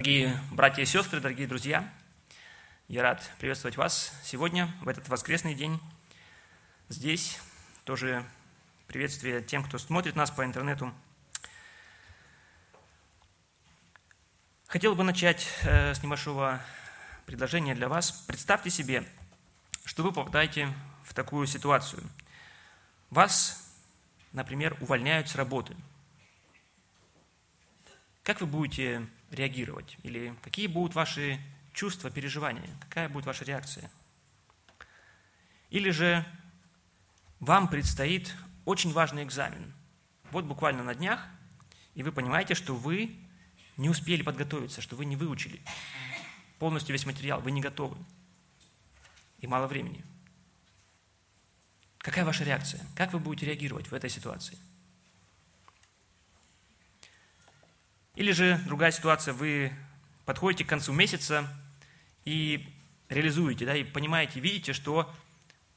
Дорогие братья и сестры, дорогие друзья, я рад приветствовать вас сегодня, в этот воскресный день. Здесь тоже приветствие тем, кто смотрит нас по интернету. Хотел бы начать э, с небольшого предложения для вас. Представьте себе, что вы попадаете в такую ситуацию. Вас, например, увольняют с работы. Как вы будете реагировать? Или какие будут ваши чувства, переживания? Какая будет ваша реакция? Или же вам предстоит очень важный экзамен. Вот буквально на днях, и вы понимаете, что вы не успели подготовиться, что вы не выучили полностью весь материал, вы не готовы. И мало времени. Какая ваша реакция? Как вы будете реагировать в этой ситуации? Или же другая ситуация, вы подходите к концу месяца и реализуете, да, и понимаете, видите, что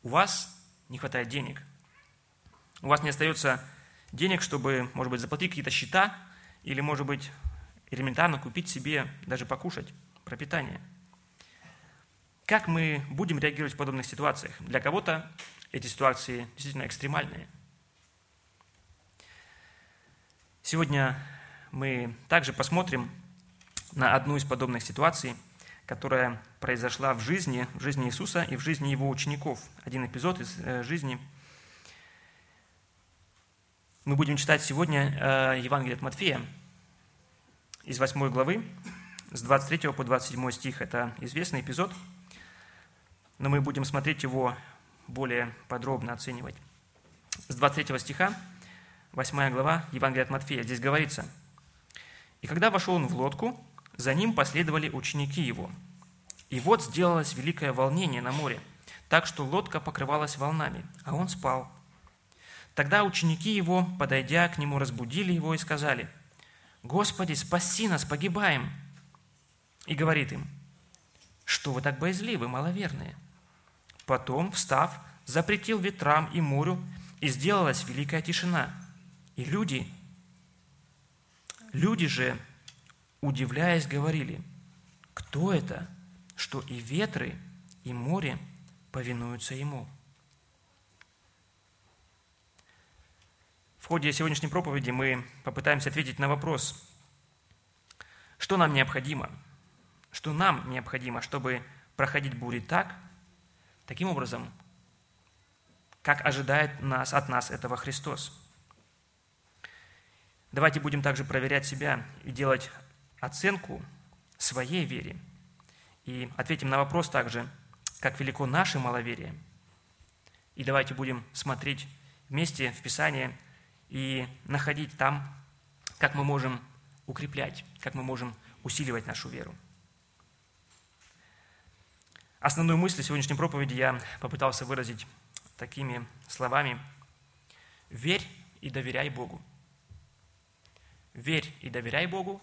у вас не хватает денег. У вас не остается денег, чтобы, может быть, заплатить какие-то счета, или, может быть, элементарно купить себе, даже покушать, пропитание. Как мы будем реагировать в подобных ситуациях? Для кого-то эти ситуации действительно экстремальные. Сегодня мы также посмотрим на одну из подобных ситуаций, которая произошла в жизни, в жизни Иисуса и в жизни его учеников. Один эпизод из э, жизни. Мы будем читать сегодня э, Евангелие от Матфея из 8 главы, с 23 по 27 стих. Это известный эпизод, но мы будем смотреть его более подробно, оценивать. С 23 стиха, 8 глава Евангелия от Матфея. Здесь говорится – и когда вошел он в лодку, за ним последовали ученики его. И вот сделалось великое волнение на море, так что лодка покрывалась волнами, а он спал. Тогда ученики его, подойдя к нему, разбудили его и сказали, «Господи, спаси нас, погибаем!» И говорит им, «Что вы так боязливы, маловерные?» Потом, встав, запретил ветрам и морю, и сделалась великая тишина. И люди Люди же, удивляясь, говорили, кто это, что и ветры, и море повинуются ему. В ходе сегодняшней проповеди мы попытаемся ответить на вопрос, что нам необходимо, что нам необходимо, чтобы проходить бури так, таким образом, как ожидает нас, от нас этого Христос – Давайте будем также проверять себя и делать оценку своей вере. И ответим на вопрос также, как велико наше маловерие. И давайте будем смотреть вместе в Писание и находить там, как мы можем укреплять, как мы можем усиливать нашу веру. Основную мысль сегодняшней проповеди я попытался выразить такими словами. Верь и доверяй Богу. Верь и доверяй Богу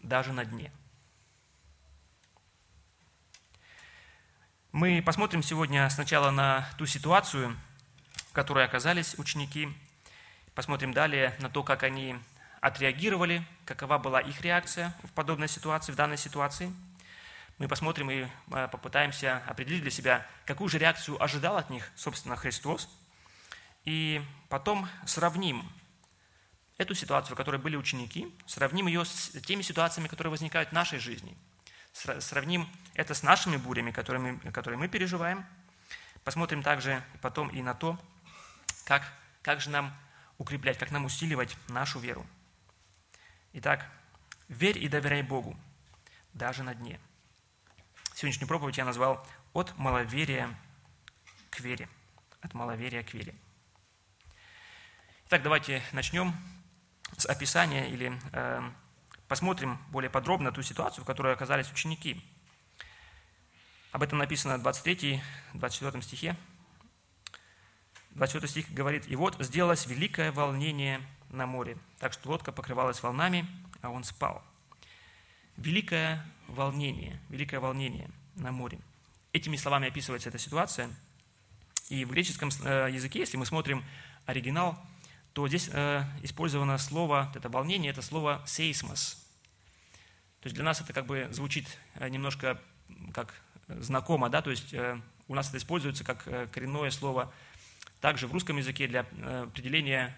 даже на дне. Мы посмотрим сегодня сначала на ту ситуацию, в которой оказались ученики. Посмотрим далее на то, как они отреагировали, какова была их реакция в подобной ситуации, в данной ситуации. Мы посмотрим и э, попытаемся определить для себя, какую же реакцию ожидал от них, собственно, Христос. И потом сравним эту ситуацию, в которой были ученики, сравним ее с теми ситуациями, которые возникают в нашей жизни. Сравним это с нашими бурями, которые мы, которые мы переживаем. Посмотрим также потом и на то, как, как же нам укреплять, как нам усиливать нашу веру. Итак, верь и доверяй Богу, даже на дне. Сегодняшнюю проповедь я назвал «От маловерия к вере». От маловерия к вере. Итак, давайте начнем описания или э, посмотрим более подробно ту ситуацию, в которой оказались ученики. Об этом написано в 23-24 стихе. 24 стих говорит, «И вот сделалось великое волнение на море, так что лодка покрывалась волнами, а он спал». Великое волнение, великое волнение на море. Этими словами описывается эта ситуация. И в греческом э, языке, если мы смотрим оригинал, то здесь э, использовано слово, это волнение, это слово «сейсмос». То есть для нас это как бы звучит э, немножко как знакомо, да, то есть э, у нас это используется как э, коренное слово также в русском языке для определения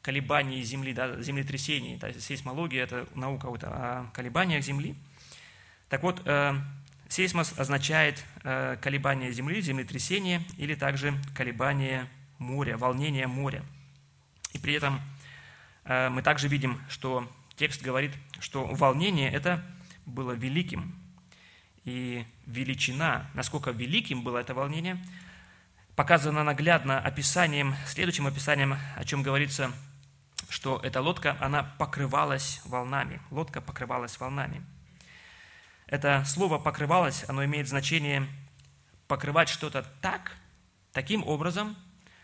колебаний Земли, да, землетрясений. Есть сейсмология – это наука вот о колебаниях Земли. Так вот, сейсмос означает колебание Земли, землетрясение или также колебание моря, волнение моря. И при этом мы также видим, что текст говорит, что волнение это было великим. И величина, насколько великим было это волнение, показано наглядно описанием, следующим описанием, о чем говорится, что эта лодка, она покрывалась волнами. Лодка покрывалась волнами. Это слово «покрывалось», оно имеет значение покрывать что-то так, таким образом,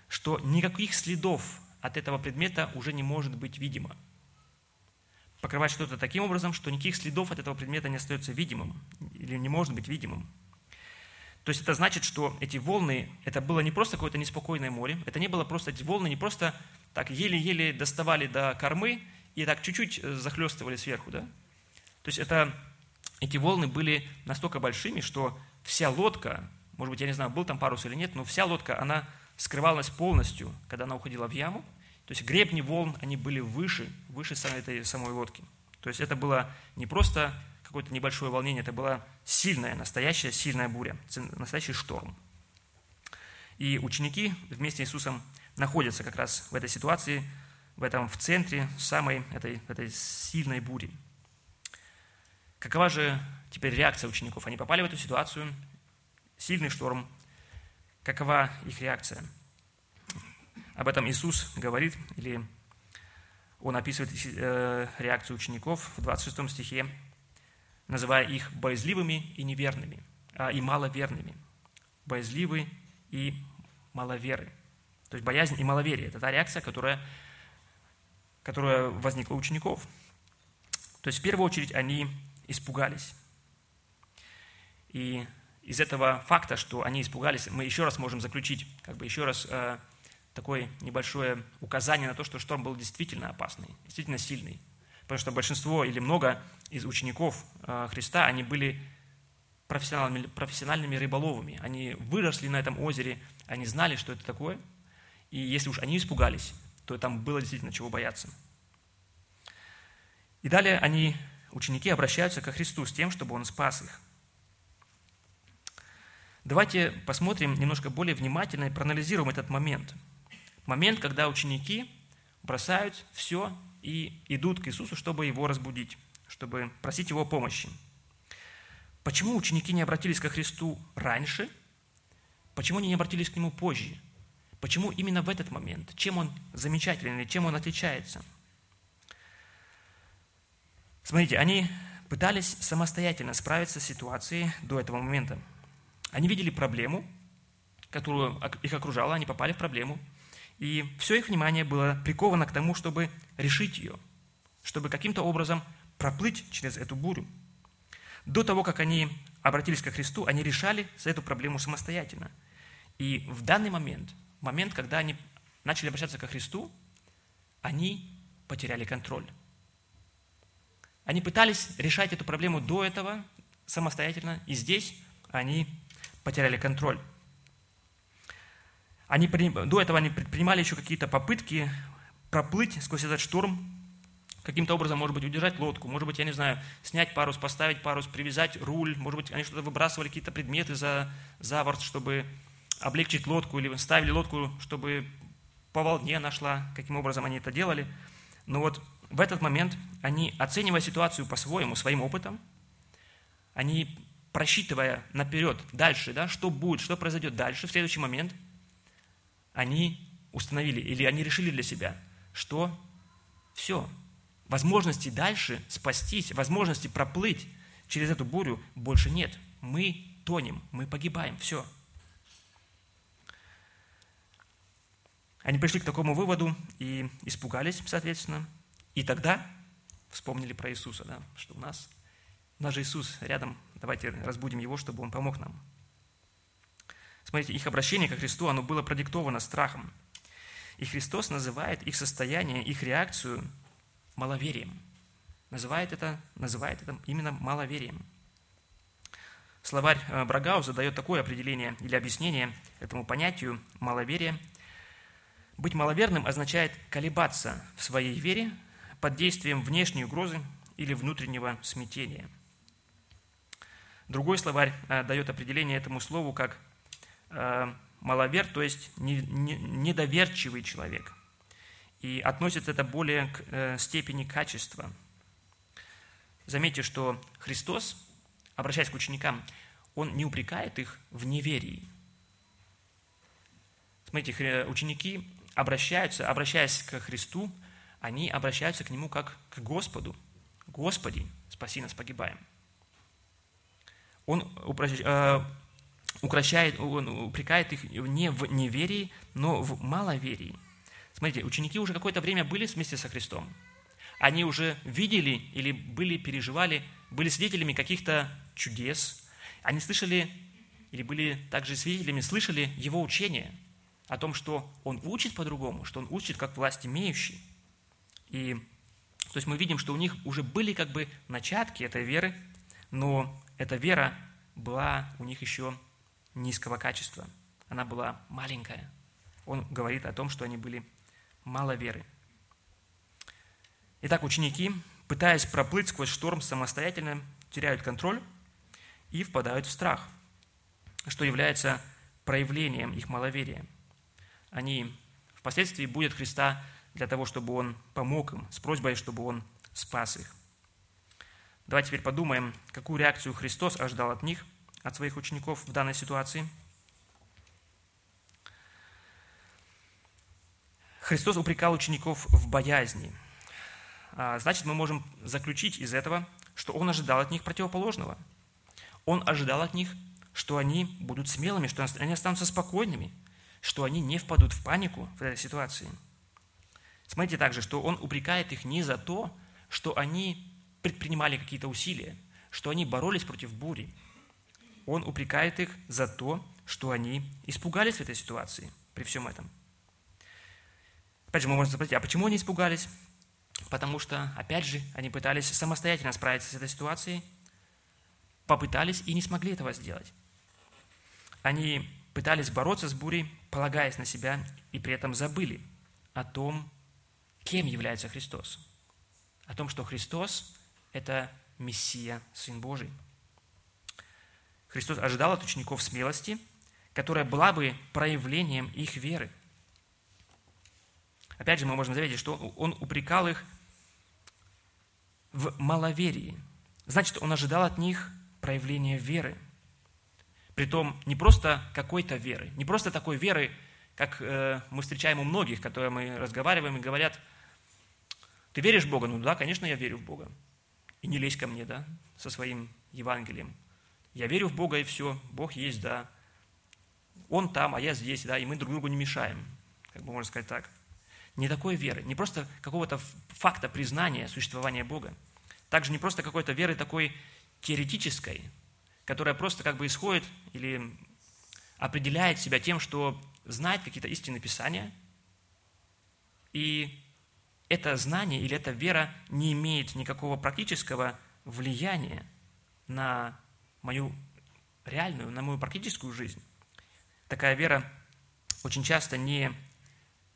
что никаких следов от этого предмета уже не может быть видимо – покрывать что-то таким образом, что никаких следов от этого предмета не остается видимым или не может быть видимым. То есть это значит, что эти волны, это было не просто какое-то неспокойное море, это не было просто, эти волны не просто так еле-еле доставали до кормы и так чуть-чуть э, захлестывали сверху, да? То есть это, эти волны были настолько большими, что вся лодка, может быть, я не знаю, был там парус или нет, но вся лодка, она скрывалась полностью, когда она уходила в яму, то есть гребни волн, они были выше, выше самой этой самой лодки. То есть это было не просто какое-то небольшое волнение, это была сильная, настоящая сильная буря, настоящий шторм. И ученики вместе с Иисусом находятся как раз в этой ситуации, в этом в центре самой этой, этой сильной бури. Какова же теперь реакция учеников? Они попали в эту ситуацию, сильный шторм. Какова их реакция? Об этом Иисус говорит, или он описывает э, реакцию учеников в 26 стихе, называя их боязливыми и неверными, а, и маловерными. Боязливы и маловеры. То есть боязнь и маловерие – это та реакция, которая, которая возникла у учеников. То есть в первую очередь они испугались. И из этого факта, что они испугались, мы еще раз можем заключить, как бы еще раз э, такое небольшое указание на то, что шторм был действительно опасный, действительно сильный. Потому что большинство или много из учеников э, Христа, они были профессиональными, профессиональными рыболовами. Они выросли на этом озере, они знали, что это такое. И если уж они испугались, то там было действительно чего бояться. И далее они, ученики, обращаются ко Христу с тем, чтобы Он спас их. Давайте посмотрим немножко более внимательно и проанализируем этот момент – момент, когда ученики бросают все и идут к Иисусу, чтобы его разбудить, чтобы просить его помощи. Почему ученики не обратились ко Христу раньше? Почему они не обратились к Нему позже? Почему именно в этот момент? Чем он замечательный, чем он отличается? Смотрите, они пытались самостоятельно справиться с ситуацией до этого момента. Они видели проблему, которую их окружала, они попали в проблему – и все их внимание было приковано к тому, чтобы решить ее, чтобы каким-то образом проплыть через эту бурю. До того, как они обратились ко Христу, они решали эту проблему самостоятельно. И в данный момент, момент, когда они начали обращаться ко Христу, они потеряли контроль. Они пытались решать эту проблему до этого самостоятельно, и здесь они потеряли контроль. Они, до этого они предпринимали еще какие-то попытки проплыть сквозь этот шторм, каким-то образом, может быть, удержать лодку, может быть, я не знаю, снять парус, поставить парус, привязать руль, может быть, они что-то выбрасывали, какие-то предметы за, за борт, чтобы облегчить лодку, или ставили лодку, чтобы по волне нашла, каким образом они это делали. Но вот в этот момент они, оценивая ситуацию по-своему, своим опытом, они, просчитывая наперед, дальше, да, что будет, что произойдет дальше, в следующий момент – они установили, или они решили для себя, что все, возможности дальше спастись, возможности проплыть через эту бурю больше нет. Мы тонем, мы погибаем, все. Они пришли к такому выводу и испугались, соответственно. И тогда вспомнили про Иисуса, да, что у нас, у нас же Иисус рядом, давайте разбудим Его, чтобы Он помог нам. Смотрите, их обращение ко Христу, оно было продиктовано страхом. И Христос называет их состояние, их реакцию маловерием. называет это, называет это именно маловерием. Словарь э, Брагауза дает такое определение или объяснение этому понятию маловерия. Быть маловерным означает колебаться в своей вере под действием внешней угрозы или внутреннего смятения. Другой словарь э, дает определение этому слову как э, маловер, то есть недоверчивый человек. И относится это более к степени качества. Заметьте, что Христос обращаясь к ученикам, он не упрекает их в неверии. Смотрите, ученики обращаются, обращаясь к Христу, они обращаются к Нему как к Господу. Господи, спаси нас, погибаем. Он э, укращает, он упрекает их не в неверии, но в маловерии. Смотрите, ученики уже какое-то время были вместе со Христом. Они уже видели или были, переживали, были свидетелями каких-то чудес. Они слышали или были также свидетелями, слышали его учение о том, что он учит по-другому, что он учит как власть имеющий. И то есть мы видим, что у них уже были как бы начатки этой веры, но эта вера была у них еще низкого качества. Она была маленькая. Он говорит о том, что они были мало веры. Итак, ученики, пытаясь проплыть сквозь шторм самостоятельно, теряют контроль и впадают в страх, что является проявлением их маловерия. Они впоследствии будут Христа для того, чтобы Он помог им, с просьбой, чтобы Он спас их. Давайте теперь подумаем, какую реакцию Христос ожидал от них, от своих учеников в данной ситуации. Христос упрекал учеников в боязни. А, значит, мы можем заключить из этого, что Он ожидал от них противоположного – он ожидал от них, что они будут смелыми, что они останутся спокойными, что они не впадут в панику в этой ситуации. Смотрите также, что он упрекает их не за то, что они предпринимали какие-то усилия, что они боролись против бури. Он упрекает их за то, что они испугались в этой ситуации при всем этом. Опять же, мы можем спросить, а почему они испугались? Потому что, опять же, они пытались самостоятельно справиться с этой ситуацией, попытались и не смогли этого сделать. Они пытались бороться с бурей, полагаясь на себя, и при этом забыли о том, кем является Христос. О том, что Христос – это Мессия, Сын Божий. Христос ожидал от учеников смелости, которая была бы проявлением их веры. Опять же, мы можем заметить, что Он упрекал их в маловерии. Значит, Он ожидал от них проявление веры. Притом не просто какой-то веры, не просто такой веры, как э, мы встречаем у многих, которые мы разговариваем и говорят, ты веришь в Бога? Ну да, конечно, я верю в Бога. И не лезь ко мне, да, со своим Евангелием. Я верю в Бога и все, Бог есть, да. Он там, а я здесь, да, и мы друг другу не мешаем, как бы можно сказать так. Не такой веры, не просто какого-то факта признания существования Бога. Также не просто какой-то веры такой теоретической, которая просто как бы исходит или определяет себя тем, что знает какие-то истинные писания, и это знание или эта вера не имеет никакого практического влияния на мою реальную, на мою практическую жизнь. Такая вера очень часто не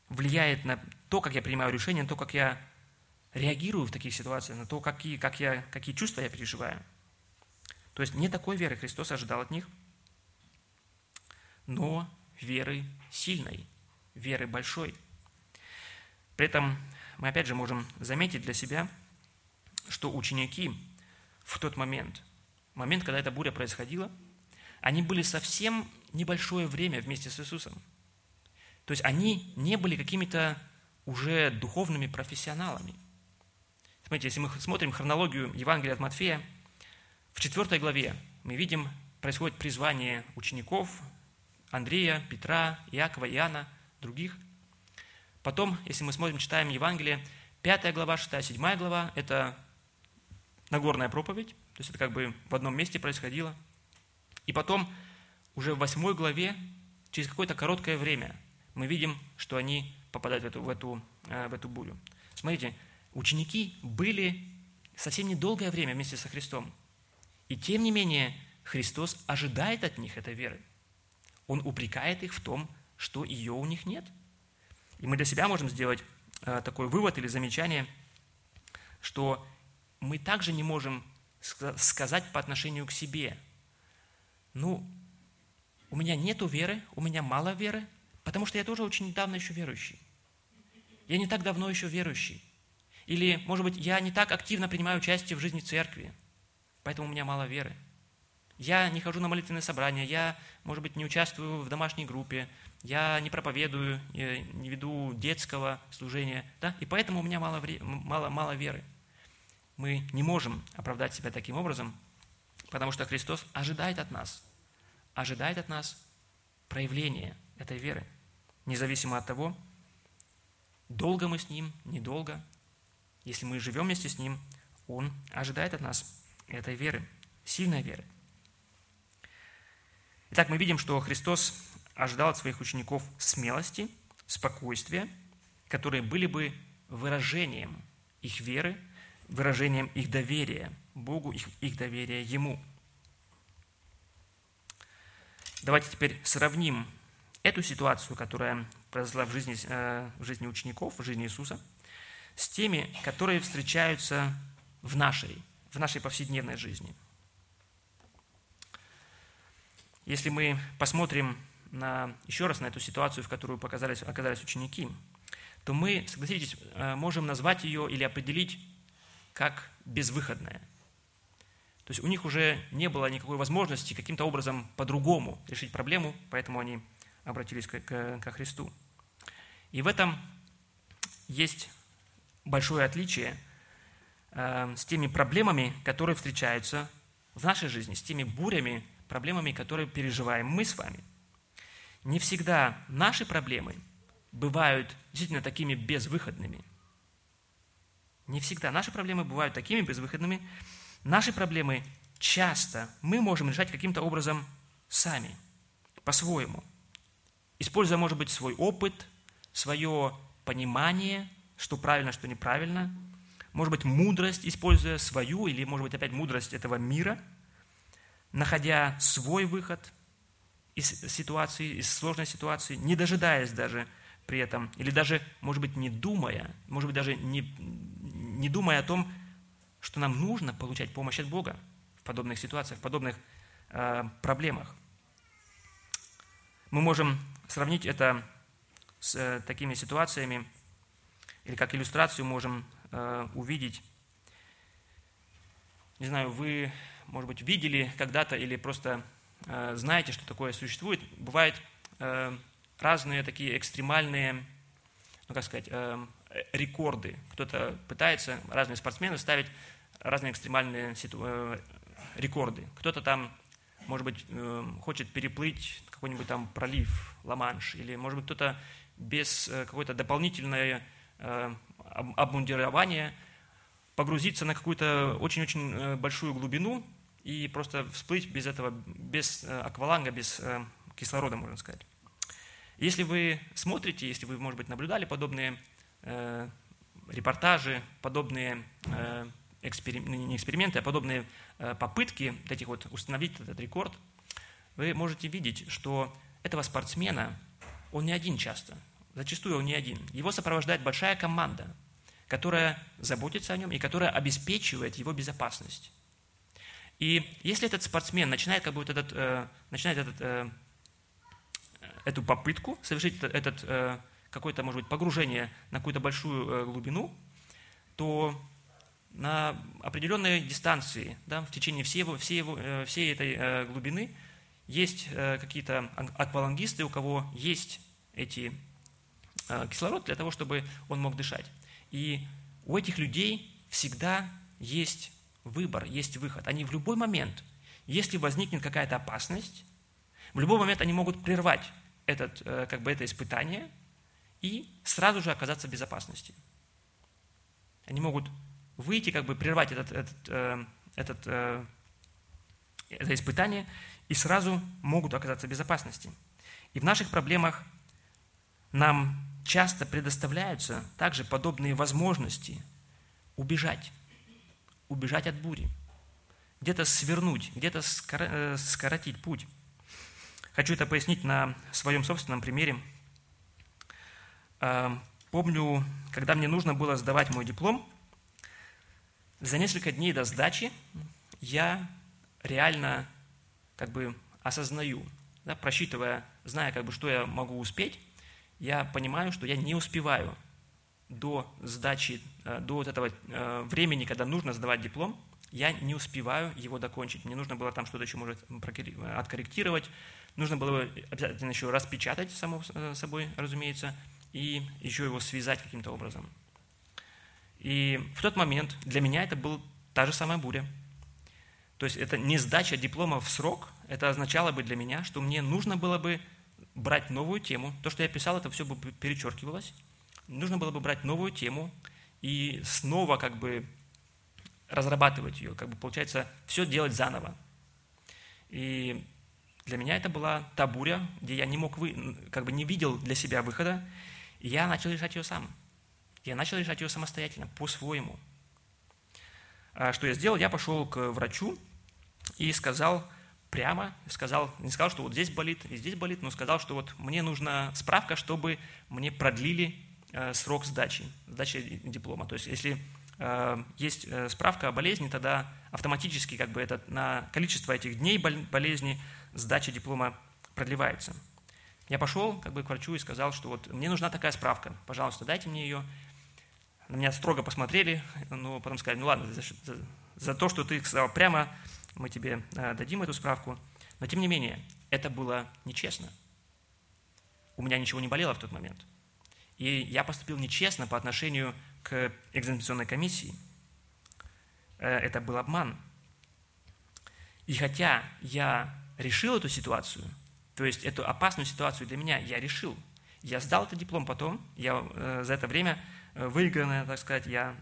влияет на то, как я принимаю решения, на то, как я реагирую в таких ситуациях, на то, какие, как я, какие чувства я переживаю – то есть не такой веры Христос ожидал от них, но веры сильной, веры большой. При этом мы опять же можем заметить для себя, что ученики в тот момент, момент, когда эта буря происходила, они были совсем небольшое время вместе с Иисусом. То есть они не были какими-то уже духовными профессионалами. Смотрите, если мы смотрим хронологию Евангелия от Матфея, в четвертой главе мы видим, происходит призвание учеников Андрея, Петра, Иакова, Иоанна, других. Потом, если мы смотрим, читаем Евангелие, пятая глава, шестая, седьмая глава – это Нагорная проповедь, то есть это как бы в одном месте происходило. И потом, уже в восьмой главе, через какое-то короткое время, мы видим, что они попадают в эту, в эту, э, в эту бурю. Смотрите, ученики были совсем недолгое время вместе со Христом. И тем не менее, Христос ожидает от них этой веры. Он упрекает их в том, что ее у них нет. И мы для себя можем сделать э, такой вывод или замечание, что мы также не можем сказать по отношению к себе, ну, у меня нет веры, у меня мало веры, потому что я тоже очень недавно еще верующий. Я не так давно еще верующий. Или, может быть, я не так активно принимаю участие в жизни церкви, поэтому у меня мало веры. Я не хожу на молитвенные собрания, я, может быть, не участвую в домашней группе, я не проповедую, не веду детского служения, да? и поэтому у меня мало, мало, мало веры. Мы не можем оправдать себя таким образом, потому что Христос ожидает от нас, ожидает от нас проявления этой веры, независимо от того, долго мы с Ним, недолго, если мы живем вместе с Ним, Он ожидает от нас этой веры, сильной веры. Итак, мы видим, что Христос ожидал от своих учеников смелости, спокойствия, которые были бы выражением их веры, выражением их доверия Богу, их, их доверия Ему. Давайте теперь сравним эту ситуацию, которая произошла в жизни, э, в жизни учеников, в жизни Иисуса – с теми, которые встречаются в нашей, в нашей повседневной жизни. Если мы посмотрим на, еще раз на эту ситуацию, в которую показались, оказались ученики, то мы, согласитесь, э, можем назвать ее или определить как безвыходная. То есть у них уже не было никакой возможности каким-то образом по-другому решить проблему, поэтому они обратились к, к, ко Христу. И в этом есть большое отличие э, с теми проблемами, которые встречаются в нашей жизни, с теми бурями, проблемами, которые переживаем мы с вами. Не всегда наши проблемы бывают действительно такими безвыходными. Не всегда наши проблемы бывают такими безвыходными. Наши проблемы часто мы можем решать каким-то образом сами, по-своему. Используя, может быть, свой опыт, свое понимание, что правильно, что неправильно. Может быть, мудрость, используя свою, или, может быть, опять мудрость этого мира, находя свой выход из ситуации, из сложной ситуации, не дожидаясь даже при этом, или даже, может быть, не думая, может быть, даже не, не думая о том, что нам нужно получать помощь от Бога в подобных ситуациях, в подобных э, проблемах. Мы можем сравнить это с э, такими ситуациями, или как иллюстрацию можем э, увидеть. Не знаю, вы, может быть, видели когда-то или просто знаете, что такое существует. Бывают э, разные такие экстремальные, ну как сказать, э, рекорды. Кто-то пытается, разные спортсмены ставить разные экстремальные ситу, э, рекорды. Кто-то там, может быть, э, хочет переплыть какой-нибудь там пролив, Ла-Манш, или, может быть, кто-то без э, какой-то дополнительной Э, обмундирование, погрузиться на какую-то очень-очень э, большую глубину и просто всплыть без этого, без э, акваланга, без кислорода, можно сказать. Если вы смотрите, если вы, может быть, наблюдали подобные э, репортажи, подобные э, экспери... не эксперименты, а подобные э, попытки вот этих вот установить этот рекорд, вы можете видеть, что этого спортсмена, он не один часто, Зачастую он не один. Его сопровождает большая команда, которая заботится о нем и которая обеспечивает его безопасность. И если этот спортсмен начинает, как бы вот этот, э, начинает этот, э, эту попытку совершить этот, этот э, какое-то, может быть, погружение на какую-то большую э, глубину, то на определенной дистанции, да, в течение всей, его, всей, его, э, всей этой э, глубины, есть э, какие-то аквалангисты, у кого есть эти Э, кислород для того, чтобы он мог дышать. И у этих людей всегда есть выбор, есть выход. Они в любой момент, если возникнет какая-то опасность, в любой момент они могут прервать этот, э, как бы это испытание и сразу же оказаться в безопасности. Они могут выйти, как бы прервать этот, этот, э, этот, это испытание и сразу могут оказаться в безопасности. И в наших проблемах нам часто предоставляются также подобные возможности убежать, убежать от бури, где-то свернуть, где-то э, скоротить путь. Хочу это пояснить на своем собственном примере. А, помню, когда мне нужно было сдавать мой диплом, за несколько дней до сдачи я реально как бы осознаю, да, просчитывая, зная, как бы, что я могу успеть, я понимаю, что я не успеваю до сдачи, до вот этого э, времени, когда нужно сдавать диплом, я не успеваю его докончить. Мне нужно было там что-то еще, может, откорректировать, нужно было обязательно еще распечатать, само э, собой, разумеется, и еще его связать каким-то образом. И в тот момент для меня это была та же самая буря. То есть это не сдача диплома в срок, это означало бы для меня, что мне нужно было бы брать новую тему. То, что я писал, это все бы перечеркивалось. Нужно было бы брать новую тему и снова как бы разрабатывать ее, как бы получается все делать заново. И для меня это была та буря, где я не мог, вы, как бы не видел для себя выхода, и я начал решать ее сам. Я начал решать ее самостоятельно, по-своему. А что я сделал? Я пошел к врачу и сказал прямо, сказал, не сказал, что вот здесь болит и здесь болит, но сказал, что вот мне нужна справка, чтобы мне продлили срок сдачи, сдачи диплома. То есть если э, есть э, справка о болезни, тогда автоматически как бы это, на количество этих дней болезни сдача диплома продлевается. Я пошел как бы к врачу и сказал, что вот мне нужна такая справка, пожалуйста, дайте мне ее. На меня строго посмотрели, но потом сказали, ну ладно, за, за, за то, что ты сказал прямо, мы тебе э, дадим эту справку. Но тем не менее, это было нечестно. У меня ничего не болело в тот момент. И я поступил нечестно по отношению к экзаменационной комиссии. Э, это был обман. И хотя я решил эту ситуацию, то есть эту опасную ситуацию для меня я решил, я сдал этот диплом потом, я э, за это время Э, выигранное, так сказать, я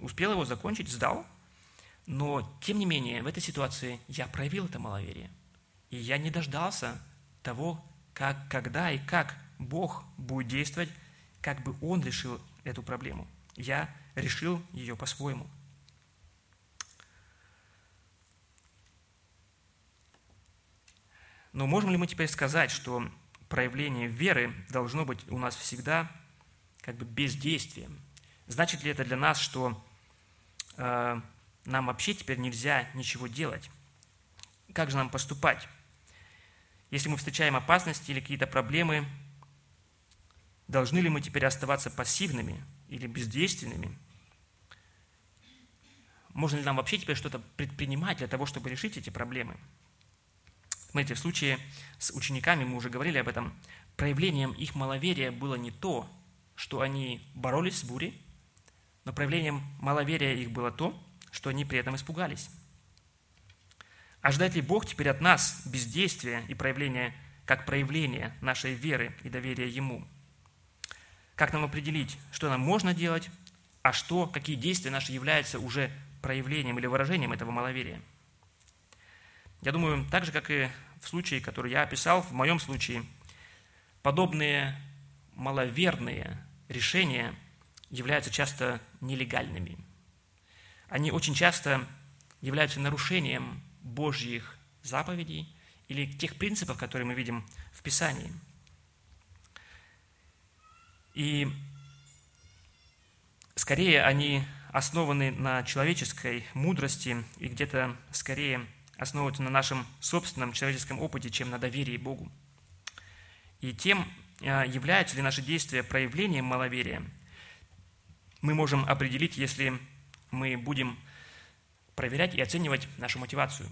успел его закончить, сдал, но, тем не менее, в этой ситуации я проявил это маловерие. И я не дождался того, как, когда и как Бог будет действовать, как бы Он решил эту проблему. Я решил ее по-своему. Но можем ли мы теперь сказать, что проявление веры должно быть у нас всегда как бы бездействием. Значит ли это для нас, что э, нам вообще теперь нельзя ничего делать? Как же нам поступать? Если мы встречаем опасности или какие-то проблемы, должны ли мы теперь оставаться пассивными или бездейственными? Можно ли нам вообще теперь что-то предпринимать для того, чтобы решить эти проблемы? Смотрите, в случае с учениками, мы уже говорили об этом, проявлением их маловерия было не то, что они боролись с бурей, но проявлением маловерия их было то, что они при этом испугались. Ожидает ли Бог теперь от нас бездействия и проявления, как проявление нашей веры и доверия Ему? Как нам определить, что нам можно делать, а что, какие действия наши являются уже проявлением или выражением этого маловерия? Я думаю, так же, как и в случае, который я описал, в моем случае, подобные маловерные решения являются часто нелегальными. Они очень часто являются нарушением Божьих заповедей или тех принципов, которые мы видим в Писании. И скорее они основаны на человеческой мудрости и где-то скорее основываются на нашем собственном человеческом опыте, чем на доверии Богу. И тем а, являются ли наши действия проявлением маловерия, мы можем определить, если мы будем проверять и оценивать нашу мотивацию.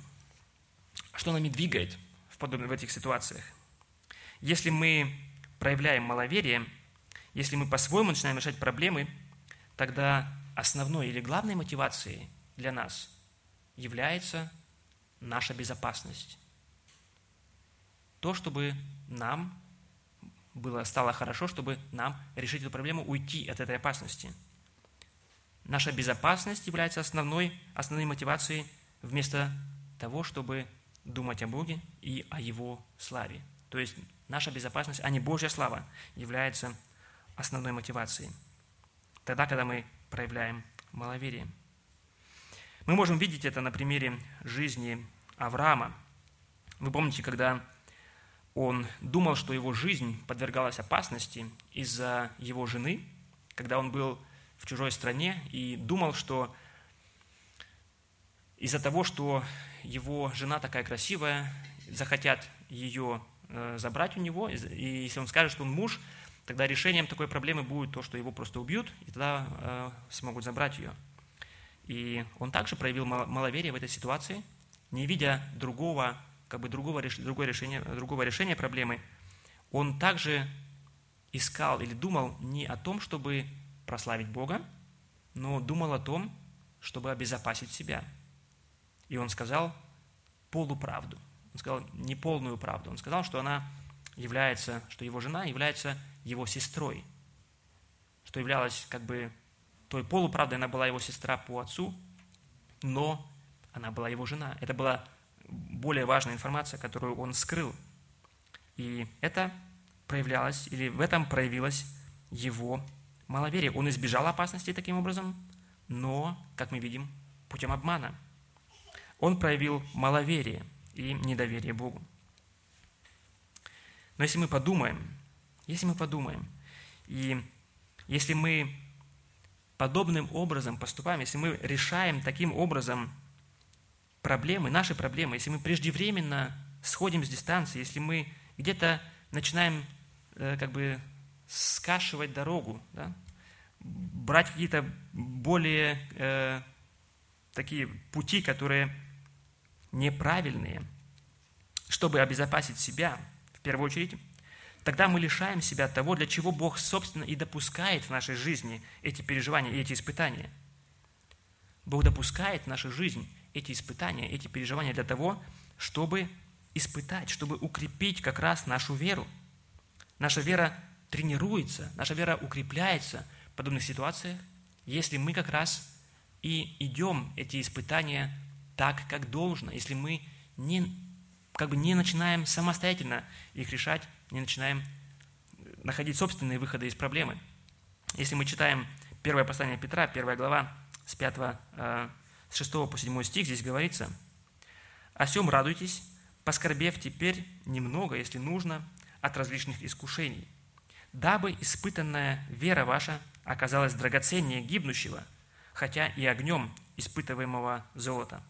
Что нами двигает в, подобных, в этих ситуациях? Если мы проявляем маловерие, если мы по-своему начинаем решать проблемы, тогда основной или главной мотивацией для нас является наша безопасность. То, чтобы нам было, стало хорошо, чтобы нам решить эту проблему, уйти от этой опасности. Наша безопасность является основной, основной мотивацией вместо того, чтобы думать о Боге и о Его славе. То есть наша безопасность, а не Божья слава, является основной мотивацией. Тогда, когда мы проявляем маловерие. Мы можем видеть это на примере жизни Авраама. Вы помните, когда он думал, что его жизнь подвергалась опасности из-за его жены, когда он был в чужой стране и думал, что из-за того, что его жена такая красивая, захотят ее э, забрать у него, и если он скажет, что он муж, тогда решением такой проблемы будет то, что его просто убьют, и тогда э, смогут забрать ее. И он также проявил маловерие в этой ситуации, не видя другого, как бы другого, другого, решения, другого решения проблемы, он также искал или думал не о том, чтобы прославить Бога, но думал о том, чтобы обезопасить себя – и он сказал полуправду. Он сказал неполную правду. Он сказал, что она является, что его жена является его сестрой, что являлась как бы той полуправдой, она была его сестра по отцу, но она была его жена. Это была более важная информация, которую он скрыл. И это проявлялось, или в этом проявилось его маловерие. Он избежал опасности таким образом, но, как мы видим, путем обмана – он проявил маловерие и недоверие Богу. Но если мы подумаем, если мы подумаем, и если мы подобным образом поступаем, если мы решаем таким образом проблемы, наши проблемы, если мы преждевременно сходим с дистанции, если мы где-то начинаем э, как бы скашивать дорогу, да, брать какие-то более э, такие пути, которые неправильные, чтобы обезопасить себя, первую очередь, тогда мы лишаем себя того, для чего Бог, собственно, и допускает в нашей жизни эти переживания и эти испытания. Бог допускает в нашу жизнь эти испытания, эти переживания для того, чтобы испытать, чтобы укрепить как раз нашу веру. Наша вера тренируется, наша вера укрепляется в подобных ситуациях, если мы как раз и идем эти испытания так, как должно, если мы не, как бы не начинаем самостоятельно их решать, не начинаем находить собственные выходы из проблемы. Если мы читаем первое послание Петра, первая глава, с 5, э, с 6 по 7 стих, здесь говорится, «О сем радуйтесь, поскорбев теперь немного, если нужно, от различных искушений, дабы испытанная вера ваша оказалась драгоценнее гибнущего, хотя и огнем испытываемого золота»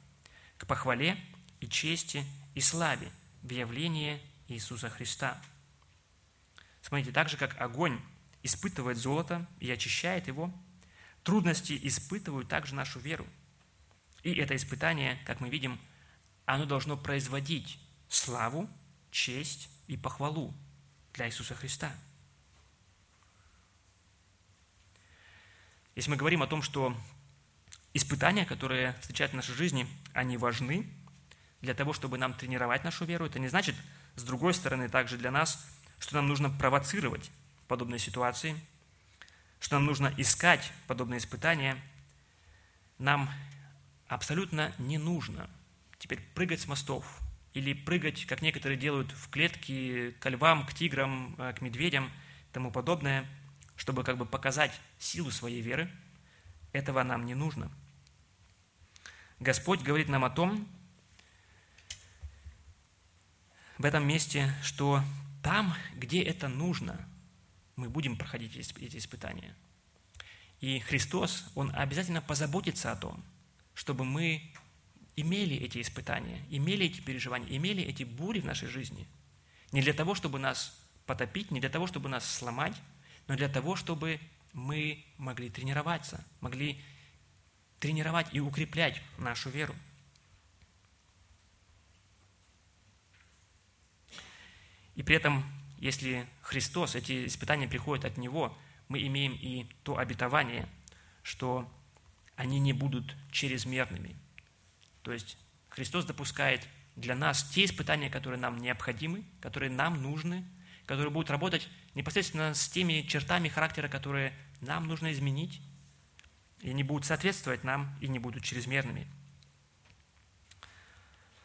к похвале и чести и славе в явлении Иисуса Христа. Смотрите, так же, как огонь испытывает золото и очищает его, трудности испытывают также нашу веру. И это испытание, как мы видим, оно должно производить славу, честь и похвалу для Иисуса Христа. Если мы говорим о том, что испытания, которые встречают в нашей жизни, они важны для того, чтобы нам тренировать нашу веру. Это не значит, с другой стороны, также для нас, что нам нужно провоцировать подобные ситуации, что нам нужно искать подобные испытания. Нам абсолютно не нужно теперь прыгать с мостов или прыгать, как некоторые делают, в клетки к львам, к тиграм, э, к медведям и тому подобное, чтобы как бы показать силу своей веры. Этого нам не нужно – Господь говорит нам о том, в этом месте, что там, где это нужно, мы будем проходить эти испытания. И Христос, Он обязательно позаботится о том, чтобы мы имели эти испытания, имели эти переживания, имели эти бури в нашей жизни. Не для того, чтобы нас потопить, не для того, чтобы нас сломать, но для того, чтобы мы могли тренироваться, могли тренировать и укреплять нашу веру. И при этом, если Христос, эти испытания приходят от Него, мы имеем и то обетование, что они не будут чрезмерными. То есть Христос допускает для нас те испытания, которые нам необходимы, которые нам нужны, которые будут работать непосредственно с теми чертами характера, которые нам нужно изменить, и они будут соответствовать нам и не будут чрезмерными.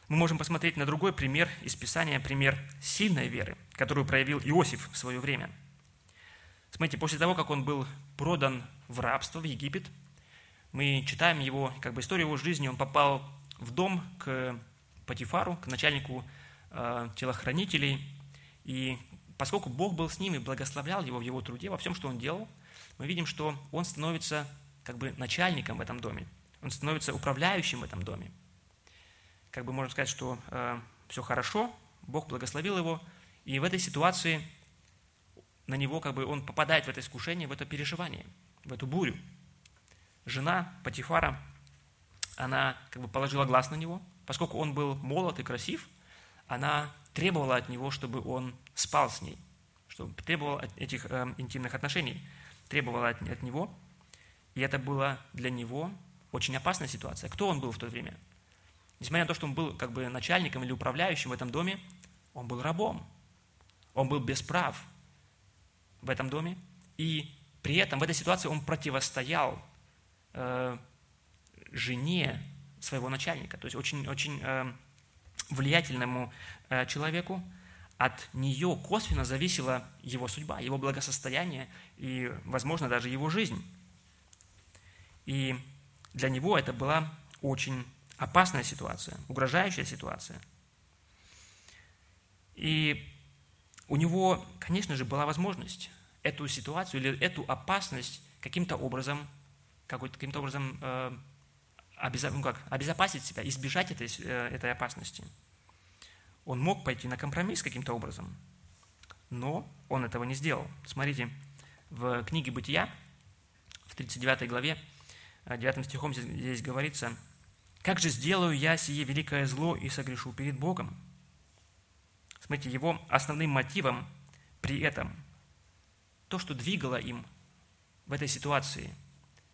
Мы можем посмотреть на другой пример из Писания, пример сильной веры, которую проявил Иосиф в свое время. Смотрите, после того, как он был продан в рабство в Египет, Мы читаем его, как бы историю его жизни. Он попал в дом к Патифару, к начальнику э, телохранителей. И поскольку Бог был с ним и благословлял его в его труде, во всем, что он делал, мы видим, что он становится как бы начальником в этом доме. Он становится управляющим в этом доме. Как бы можно сказать, что э, все хорошо, Бог благословил его, и в этой ситуации на него как бы он попадает в это искушение, в это переживание, в эту бурю. Жена Патифара, она как бы положила глаз на него, поскольку он был молод и красив, она требовала от него, чтобы он спал с ней, чтобы требовала этих э, интимных отношений, требовала от, от него, и это была для него очень опасная ситуация. Кто он был в то время? Несмотря на то, что он был как бы начальником или управляющим в этом доме, он был рабом. Он был без прав в этом доме. И при этом в этой ситуации он противостоял э, жене своего начальника, то есть очень, очень э, влиятельному э, человеку. От нее косвенно зависела его судьба, его благосостояние и, возможно, даже его жизнь. И для него это была очень опасная ситуация, угрожающая ситуация. И у него, конечно же, была возможность эту ситуацию или эту опасность каким-то образом, каким-то образом э, обезо, ну как, обезопасить себя, избежать этой, э, этой опасности. Он мог пойти на компромисс каким-то образом, но он этого не сделал. Смотрите, в книге «Бытия», в 39 главе, 9 э, стихом здесь говорится, «Как же сделаю я сие великое зло и согрешу перед Богом?» Смотрите, его основным мотивом при этом, то, что двигало им в этой ситуации,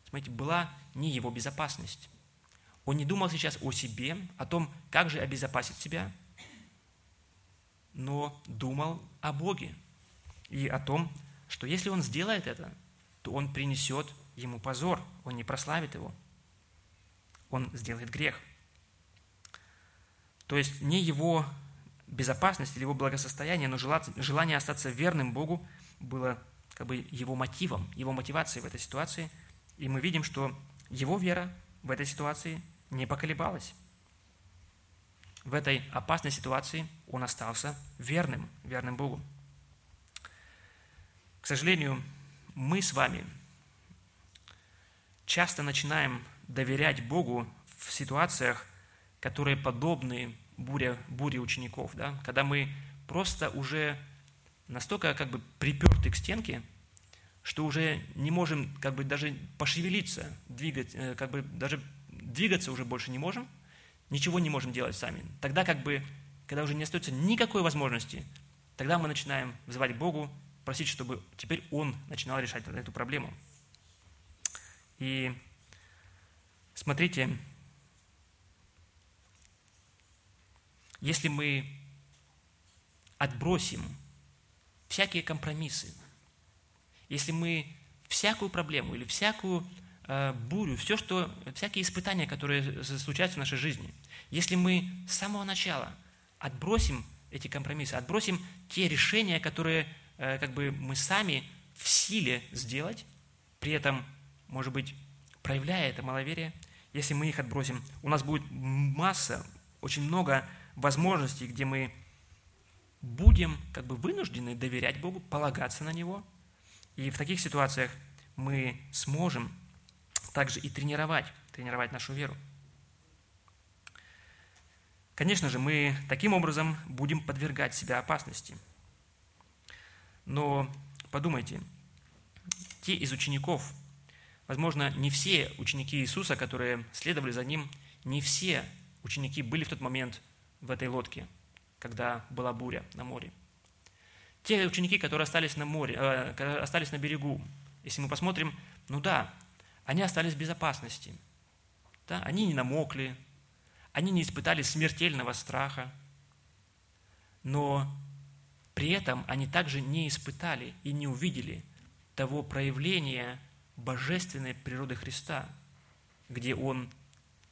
смотрите, была не его безопасность. Он не думал сейчас о себе, о том, как же обезопасить себя, но думал о Боге и о том, что если он сделает это, то он принесет ему позор, он не прославит его, он сделает грех. То есть не его безопасность или его благосостояние, но желание остаться верным Богу было как бы его мотивом, его мотивацией в этой ситуации. И мы видим, что его вера в этой ситуации не поколебалась. В этой опасной ситуации он остался верным, верным Богу. К сожалению, мы с вами часто начинаем доверять Богу в ситуациях, которые подобны буря, буре учеников, да? когда мы просто уже настолько как бы приперты к стенке, что уже не можем как бы даже пошевелиться, двигать, э, как бы даже двигаться уже больше не можем, ничего не можем делать сами. Тогда как бы, когда уже не остается никакой возможности, тогда мы начинаем вызывать Богу, просить, чтобы теперь Он начинал решать эту проблему. И смотрите, если мы отбросим всякие компромиссы, если мы всякую проблему или всякую э, бурю, все, что, всякие испытания, которые случаются в нашей жизни, если мы с самого начала отбросим эти компромиссы, отбросим те решения, которые э, как бы мы сами в силе сделать, при этом, может быть, проявляя это маловерие, если мы их отбросим, у нас будет масса, очень много возможностей, где мы будем как бы вынуждены доверять Богу, полагаться на Него. И в таких ситуациях мы сможем также и тренировать, тренировать нашу веру. Конечно же, мы таким образом будем подвергать себя опасности. Но подумайте, те из учеников, возможно, не все ученики Иисуса, которые следовали за Ним, не все ученики были в тот момент в этой лодке, когда была буря на море. Те ученики, которые остались на море, э, остались на берегу, если мы посмотрим, ну да, они остались в безопасности. Да, они не намокли, они не испытали смертельного страха, но при этом они также не испытали и не увидели того проявления божественной природы Христа, где Он,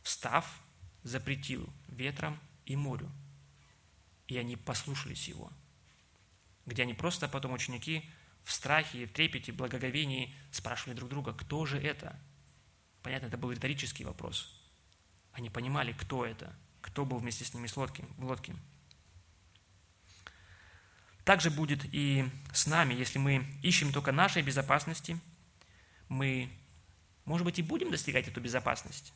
встав, запретил ветром и морю. И они послушались его. Где они просто потом, ученики, в страхе, в трепете, в благоговении спрашивали друг друга, кто же это? Понятно, это был риторический вопрос. Они понимали, кто это, кто был вместе с ними в лодке. Также будет и с нами, если мы ищем только нашей безопасности, мы, может быть, и будем достигать эту безопасность,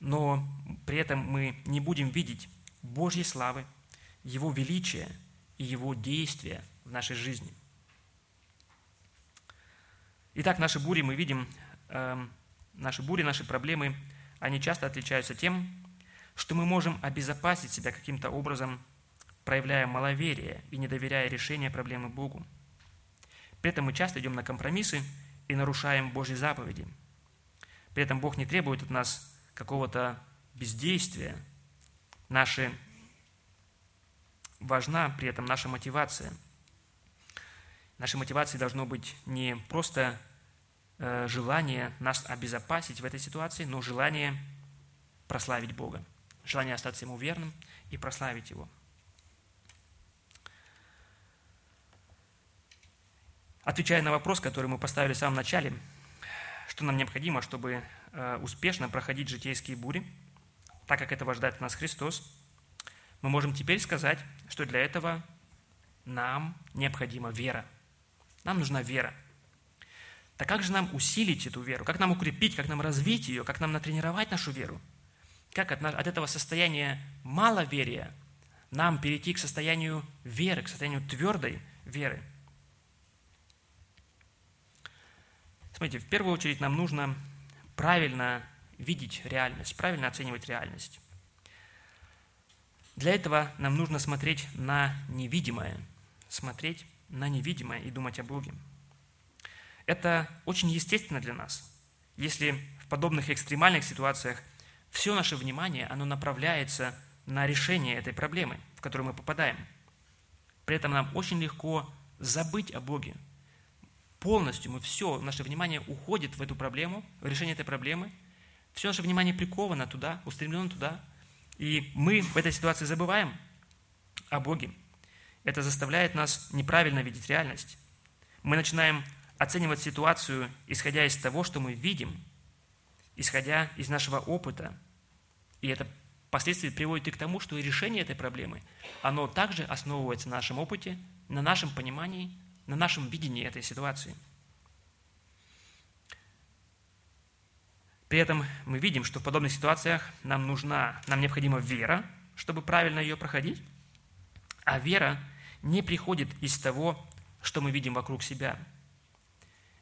но при этом мы не будем видеть Божьей славы, Его величия и Его действия в нашей жизни. Итак, наши бури мы видим, э, наши бури, наши проблемы, они часто отличаются тем, что мы можем обезопасить себя каким-то образом проявляя маловерие и не доверяя решения проблемы Богу. При этом мы часто идем на компромиссы и нарушаем Божьи заповеди. При этом Бог не требует от нас какого-то бездействия. Наши... Важна при этом наша мотивация. Нашей мотивацией должно быть не просто э, желание нас обезопасить в этой ситуации, но желание прославить Бога, желание остаться Ему верным и прославить Его – Отвечая на вопрос, который мы поставили в самом начале, что нам необходимо, чтобы э, успешно проходить житейские бури, так как этого ждает нас Христос, мы можем теперь сказать, что для этого нам необходима вера. Нам нужна вера. Так как же нам усилить эту веру? Как нам укрепить, как нам развить ее, как нам натренировать нашу веру? Как от, от этого состояния маловерия нам перейти к состоянию веры, к состоянию твердой веры – Смотрите, в первую очередь нам нужно правильно видеть реальность, правильно оценивать реальность. Для этого нам нужно смотреть на невидимое, смотреть на невидимое и думать о Боге. Это очень естественно для нас. Если в подобных экстремальных ситуациях все наше внимание, оно направляется на решение этой проблемы, в которую мы попадаем. При этом нам очень легко забыть о Боге, полностью, мы все, наше внимание уходит в эту проблему, в решение этой проблемы, все наше внимание приковано туда, устремлено туда, и мы в этой ситуации забываем о Боге. Это заставляет нас неправильно видеть реальность. Мы начинаем оценивать ситуацию, исходя из того, что мы видим, исходя из нашего опыта. И это впоследствии приводит и к тому, что решение этой проблемы, оно также основывается на нашем опыте, на нашем понимании на нашем видении этой ситуации. При этом мы видим, что в подобных ситуациях нам нужна, нам необходима вера, чтобы правильно ее проходить, а вера не приходит из того, что мы видим вокруг себя.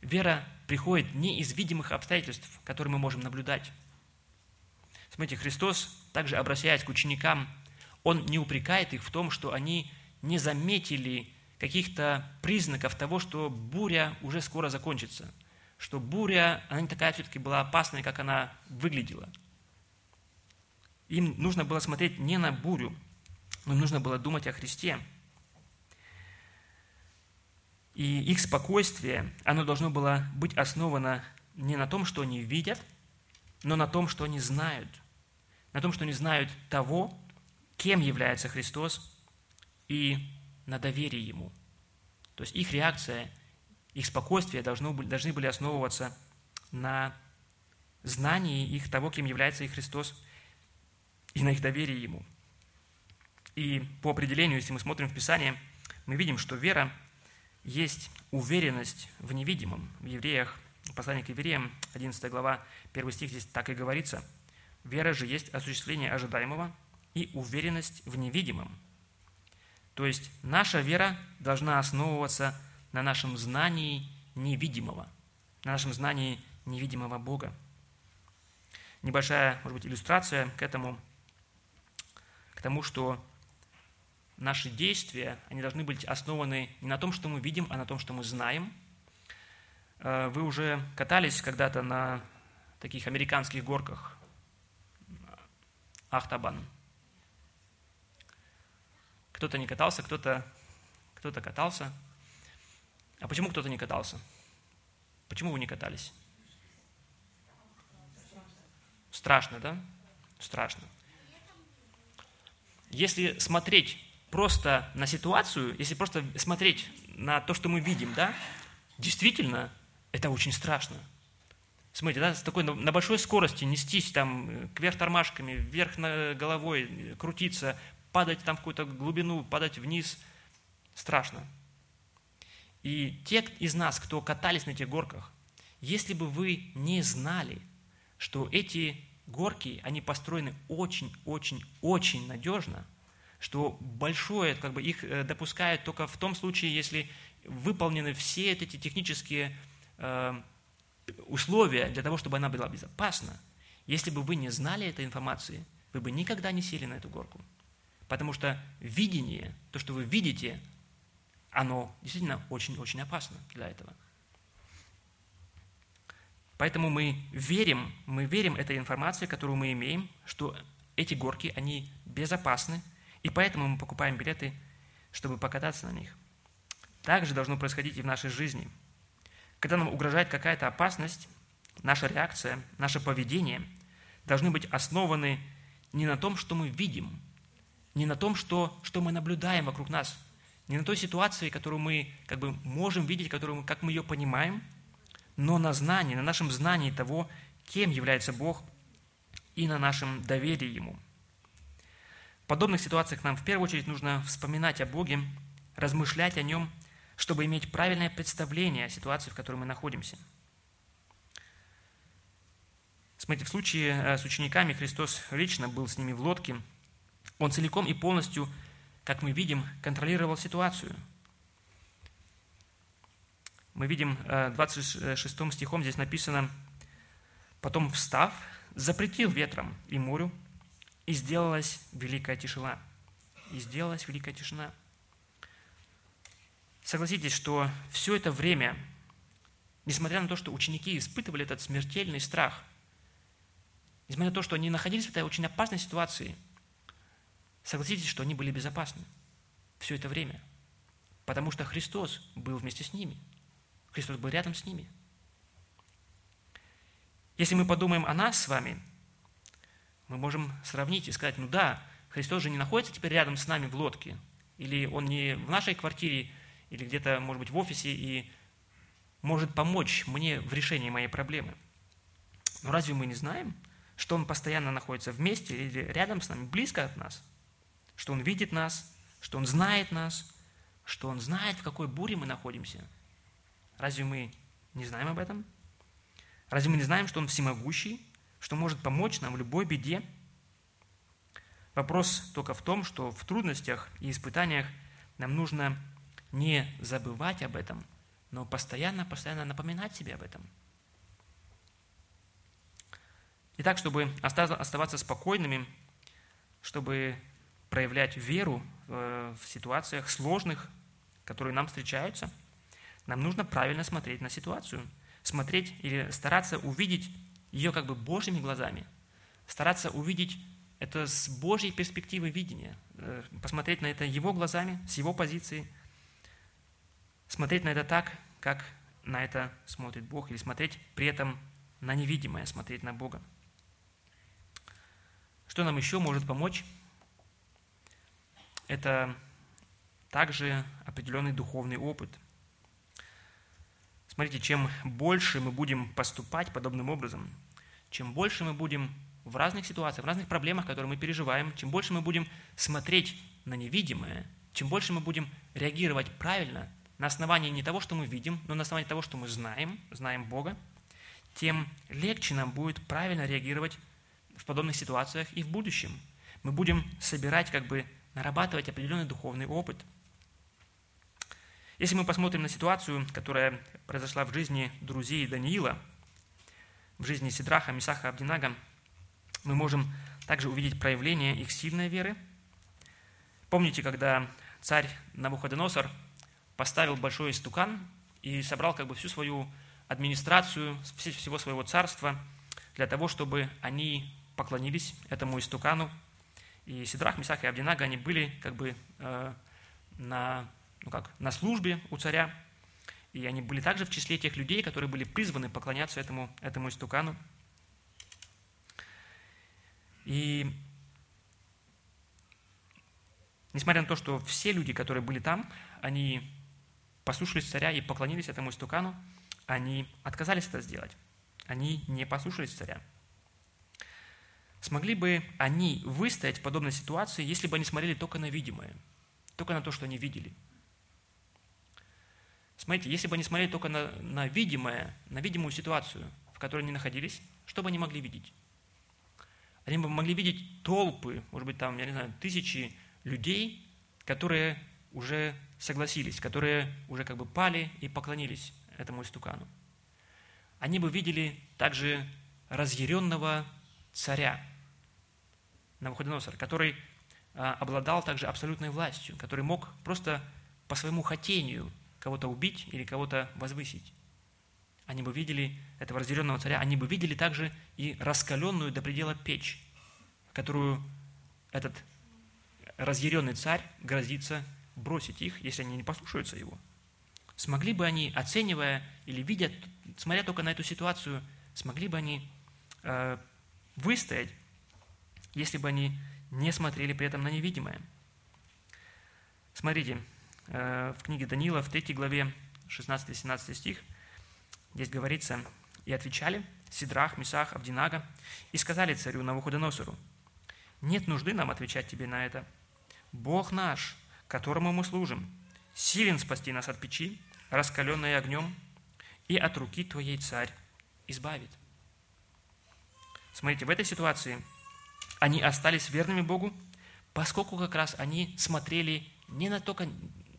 Вера приходит не из видимых обстоятельств, которые мы можем наблюдать. Смотрите, Христос, также обращаясь к ученикам, Он не упрекает их в том, что они не заметили каких-то признаков того, что буря уже скоро закончится, что буря, она не такая все-таки была опасная, как она выглядела. Им нужно было смотреть не на бурю, но им нужно было думать о Христе. И их спокойствие, оно должно было быть основано не на том, что они видят, но на том, что они знают. На том, что они знают того, кем является Христос, и на доверие Ему. То есть их реакция, их спокойствие должно, должны были основываться на знании их того, кем является их Христос, и на их доверии Ему. И по определению, если мы смотрим в Писание, мы видим, что вера есть уверенность в невидимом. В Евреях, послание к Евреям, 11 глава, 1 стих здесь так и говорится. «Вера же есть осуществление ожидаемого и уверенность в невидимом». То есть наша вера должна основываться на нашем знании невидимого, на нашем знании невидимого Бога. Небольшая, может быть, иллюстрация к этому, к тому, что наши действия, они должны быть основаны не на том, что мы видим, а на том, что мы знаем. Э, вы уже катались когда-то на таких американских горках Ахтабан – кто-то не катался, кто-то кто катался. А почему кто-то не катался? Почему вы не катались? Страшно, да? Страшно. Если смотреть просто на ситуацию, если просто смотреть на то, что мы видим, да, действительно, это очень страшно. Смотрите, да, с такой на большой скорости нестись там э, кверх тормашками, вверх головой, э, крутиться, падать там в какую-то глубину, падать вниз. Страшно. И те из нас, кто катались на этих горках, если бы вы не знали, что эти горки, они построены очень-очень-очень надежно, что большое, как бы их э, допускают только в том случае, если выполнены все эти технические э, условия для того, чтобы она была безопасна. Если бы вы не знали этой информации, вы бы никогда не сели на эту горку. Потому что видение, то, что вы видите, оно действительно очень-очень опасно для этого. Поэтому мы верим, мы верим этой информации, которую мы имеем, что эти горки, они безопасны, и поэтому мы покупаем билеты, чтобы покататься на них. Так же должно происходить и в нашей жизни. Когда нам угрожает какая-то опасность, наша реакция, наше поведение должны быть основаны не на том, что мы видим, не на том, что, что мы наблюдаем вокруг нас, не на той ситуации, которую мы как бы можем видеть, которую мы, как мы ее понимаем, но на знании, на нашем знании того, кем является Бог, и на нашем доверии Ему. В подобных ситуациях нам в первую очередь нужно вспоминать о Боге, размышлять о Нем, чтобы иметь правильное представление о ситуации, в которой мы находимся. Смотрите, в случае э, с учениками Христос лично был с ними в лодке. Он целиком и полностью, как мы видим, контролировал ситуацию. Мы видим 26 э, стихом здесь написано, «Потом, встав, запретил ветром и морю, и сделалась великая тишина». И сделалась великая тишина. Согласитесь, что все это время, несмотря на то, что ученики испытывали этот смертельный страх, несмотря на то, что они находились в этой очень опасной ситуации, согласитесь, что они были безопасны все это время, потому что Христос был вместе с ними. Христос был рядом с ними. Если мы подумаем о нас с вами, мы можем сравнить и сказать, ну да, Христос же не находится теперь рядом с нами в лодке, или Он не в нашей квартире или где-то, может быть, в офисе и может помочь мне в решении моей проблемы. Но разве мы не знаем, что Он постоянно находится вместе или рядом с нами, близко от нас? Что Он видит нас, что Он знает нас, что Он знает, в какой буре мы находимся? Разве мы не знаем об этом? Разве мы не знаем, что Он всемогущий, что может помочь нам в любой беде? Вопрос только в том, что в трудностях и испытаниях нам нужно не забывать об этом, но постоянно-постоянно напоминать себе об этом. Итак, чтобы оставаться спокойными, чтобы проявлять веру в ситуациях сложных, которые нам встречаются, нам нужно правильно смотреть на ситуацию, смотреть или стараться увидеть ее как бы Божьими глазами, стараться увидеть это с Божьей перспективы видения, э, посмотреть на это Его глазами, с Его позиции – смотреть на это так, как на это смотрит Бог, или смотреть при этом на невидимое, смотреть на Бога. Что нам еще может помочь? Это также определенный духовный опыт. Смотрите, чем больше мы будем поступать подобным образом, чем больше мы будем в разных ситуациях, в разных проблемах, которые мы переживаем, чем больше мы будем смотреть на невидимое, чем больше мы будем реагировать правильно – на основании не того, что мы видим, но на основании того, что мы знаем, знаем Бога, тем легче нам будет правильно реагировать в подобных ситуациях и в будущем. Мы будем собирать, как бы нарабатывать определенный духовный опыт. Если мы посмотрим на ситуацию, которая произошла в жизни друзей Даниила, в жизни Сидраха, Мисаха, Абдинага, мы можем также увидеть проявление их сильной веры. Помните, когда царь Навуходоносор – поставил большой истукан и собрал как бы всю свою администрацию, всего своего царства для того, чтобы они поклонились этому истукану. И Сидрах, Месах и Абдинага, они были как бы э, на, ну как, на службе у царя, и они были также в числе тех людей, которые были призваны поклоняться этому, этому истукану. И несмотря на то, что все люди, которые были там, они послушались царя и поклонились этому истукану, они отказались это сделать. Они не послушались царя. Смогли бы они выстоять в подобной ситуации, если бы они смотрели только на видимое, только на то, что они видели? Смотрите, если бы они смотрели только на, на видимое, на видимую ситуацию, в которой они находились, что бы они могли видеть? Они бы могли видеть толпы, может быть, там, я не знаю, тысячи людей, которые уже согласились, которые уже как бы пали и поклонились этому истукану. Они бы видели также разъяренного царя Навуходоносора, который а, обладал также абсолютной властью, который мог просто по своему хотению кого-то убить или кого-то возвысить. Они бы видели этого разъяренного царя, они бы видели также и раскаленную до предела печь, которую этот разъяренный царь грозится бросить их, если они не послушаются его. Смогли бы они, оценивая или видя, смотря только на эту ситуацию, смогли бы они э, выстоять, если бы они не смотрели при этом на невидимое. Смотрите, э, в книге Даниила, в 3 главе, 16-17 стих, здесь говорится, «И отвечали Сидрах, Месах, Авдинага, и сказали царю Навуходоносору, «Нет нужды нам отвечать тебе на это. Бог наш, которому мы служим, силен спасти нас от печи, раскаленной огнем, и от руки твоей царь избавит». Смотрите, в этой ситуации они остались верными Богу, поскольку как раз они смотрели не на только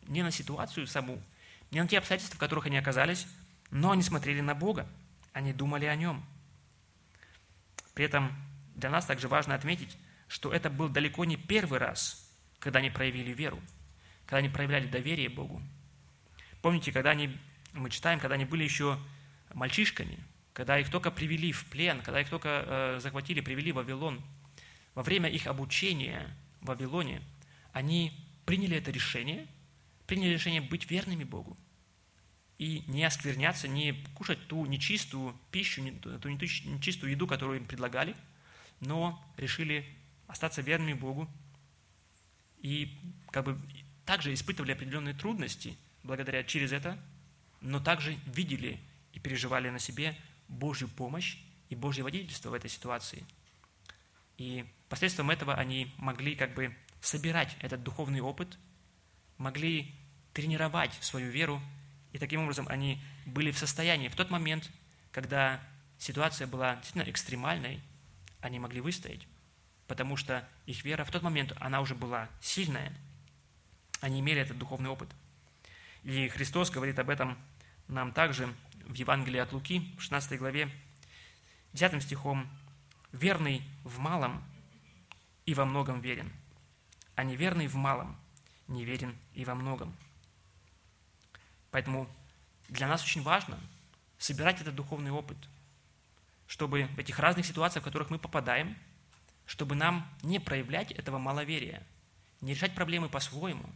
не на ситуацию саму, не на те обстоятельства, в которых они оказались, но они смотрели на Бога, они думали о Нем. При этом для нас также важно отметить, что это был далеко не первый раз, когда они проявили веру, когда они проявляли доверие Богу. Помните, когда они, мы читаем, когда они были еще мальчишками, когда их только привели в плен, когда их только э, захватили, привели в Вавилон, во время их обучения в Вавилоне, они приняли это решение, приняли решение быть верными Богу и не оскверняться, не кушать ту нечистую пищу, ту нечистую еду, которую им предлагали, но решили остаться верными Богу и как бы также испытывали определенные трудности благодаря через это, но также видели и переживали на себе Божью помощь и Божье водительство в этой ситуации. И посредством этого они могли как бы собирать этот духовный опыт, могли тренировать свою веру, и таким образом они были в состоянии. В тот момент, когда ситуация была действительно экстремальной, они могли выстоять, потому что их вера в тот момент, она уже была сильная, они имели этот духовный опыт. И Христос говорит об этом нам также в Евангелии от Луки, в 16 главе, 10 стихом, «Верный в малом и во многом верен, а неверный в малом неверен и во многом». Поэтому для нас очень важно собирать этот духовный опыт, чтобы в этих разных ситуациях, в которых мы попадаем, чтобы нам не проявлять этого маловерия, не решать проблемы по-своему,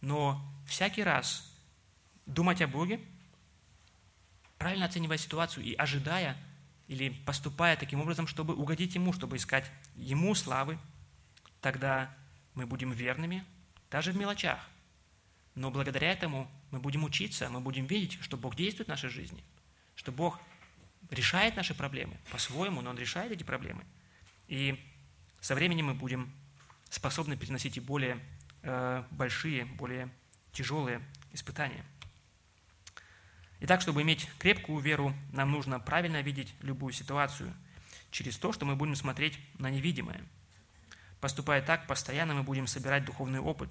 но всякий раз думать о Боге – правильно оценивая ситуацию и ожидая или поступая таким образом, чтобы угодить Ему, чтобы искать Ему славы, тогда мы будем верными даже в мелочах. Но благодаря этому мы будем учиться, мы будем видеть, что Бог действует в нашей жизни, что Бог решает наши проблемы по-своему, но Он решает эти проблемы. И со временем мы будем способны переносить и более э, большие, более тяжелые испытания – Итак, чтобы иметь крепкую веру, нам нужно правильно видеть любую ситуацию через то, что мы будем смотреть на невидимое. Поступая так, постоянно мы будем собирать духовный опыт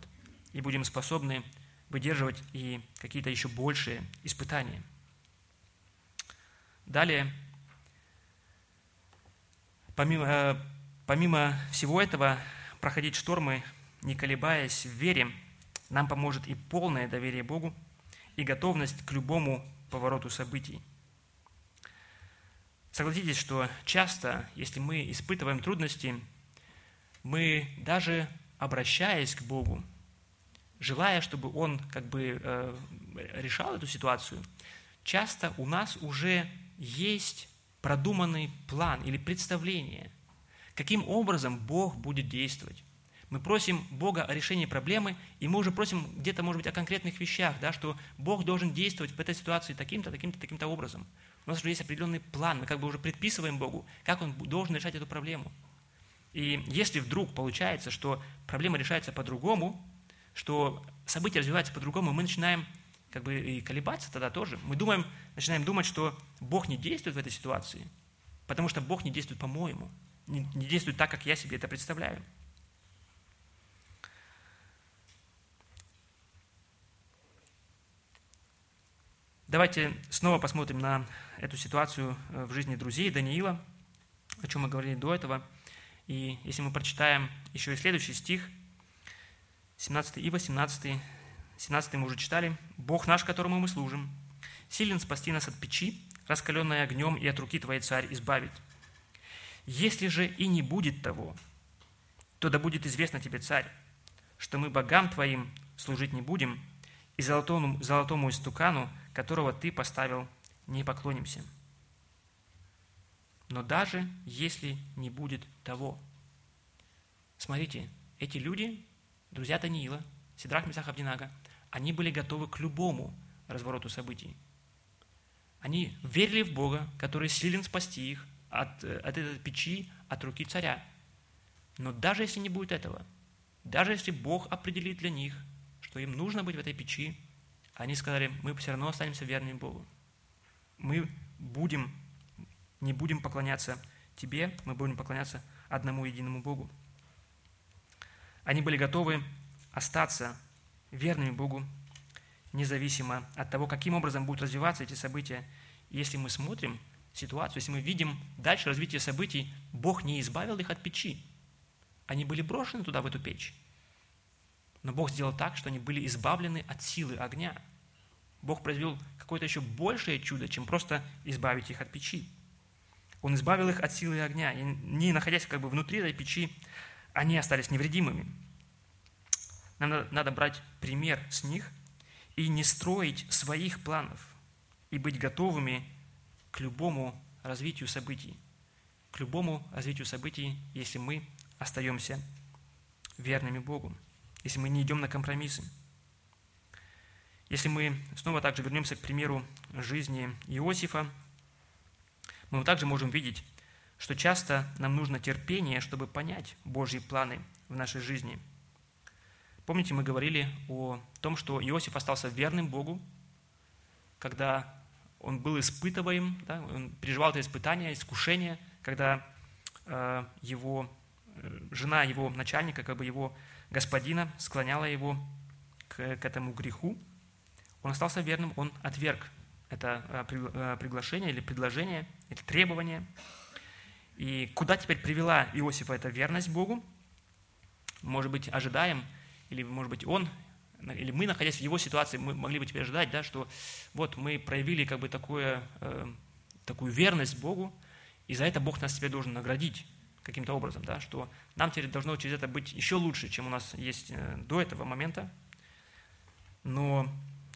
и будем способны выдерживать и какие-то еще большие испытания. Далее, помимо, э, помимо всего этого, проходить штормы, не колебаясь в вере, нам поможет и полное доверие Богу, и готовность к любому повороту событий. Согласитесь, что часто, если мы испытываем трудности, мы даже обращаясь к Богу, желая, чтобы Он как бы э, решал эту ситуацию, часто у нас уже есть продуманный план или представление, каким образом Бог будет действовать. Мы просим Бога о решении проблемы, и мы уже просим где-то, может быть, о конкретных вещах, да, что Бог должен действовать в этой ситуации таким-то, таким-то, таким-то образом. У нас уже есть определенный план, мы как бы уже предписываем Богу, как Он должен решать эту проблему. И если вдруг получается, что проблема решается по-другому, что события развиваются по-другому, мы начинаем как бы и колебаться тогда тоже. Мы думаем, начинаем думать, что Бог не действует в этой ситуации, потому что Бог не действует по-моему, не, не действует так, как я себе это представляю. Давайте снова посмотрим на эту ситуацию э, в жизни друзей Даниила, о чем мы говорили до этого. И если мы прочитаем еще и следующий стих, 17 и 18, 17 мы уже читали. «Бог наш, которому мы служим, силен спасти нас от печи, раскаленной огнем, и от руки Твоей царь избавить. Если же и не будет того, то да будет известно Тебе, царь, что мы богам Твоим служить не будем, и золотому, золотому истукану, которого Ты поставил, не поклонимся. Но даже если не будет того, смотрите, эти люди, друзья Даниила, Сидрах Месах Авдинага, они были готовы к любому развороту событий. Они верили в Бога, который силен спасти их от, от этой печи, от руки царя. Но даже если не будет этого, даже если Бог определит для них, что им нужно быть в этой печи, они сказали, мы все равно останемся верными Богу. Мы будем, не будем поклоняться Тебе, мы будем поклоняться одному единому Богу. Они были готовы остаться верными Богу, независимо от того, каким образом будут развиваться эти события. если мы смотрим ситуацию, если мы видим дальше развитие событий, Бог не избавил их от печи. Они были брошены туда, в эту печь. Но Бог сделал так, что они были избавлены от силы огня. Бог произвел какое-то еще большее чудо, чем просто избавить их от печи. Он избавил их от силы огня. И не находясь как бы внутри этой печи, они остались невредимыми. Нам надо, брать пример с них и не строить своих планов, и быть готовыми к любому развитию событий, к любому развитию событий, если мы остаемся верными Богу, если мы не идем на компромиссы. Если мы снова также вернемся к примеру жизни Иосифа, мы также можем видеть, что часто нам нужно терпение, чтобы понять Божьи планы в нашей жизни – Помните, мы говорили о том, что Иосиф остался верным Богу, когда он был испытываем, да, он переживал это испытание, искушение, когда э, его э, жена его начальника, как бы его господина, склоняла его к, к этому греху. Он остался верным, он отверг это э, э приглашение или предложение, или требование. И куда теперь привела Иосифа эта верность Богу? Может быть, ожидаем, или, может быть, он, или мы, находясь в его ситуации, мы могли бы теперь ожидать, да, что вот мы проявили как бы такое, э, такую верность Богу, и за это Бог нас теперь должен наградить каким-то образом, да, что нам теперь должно через это быть еще лучше, чем у нас есть э, до этого момента. Но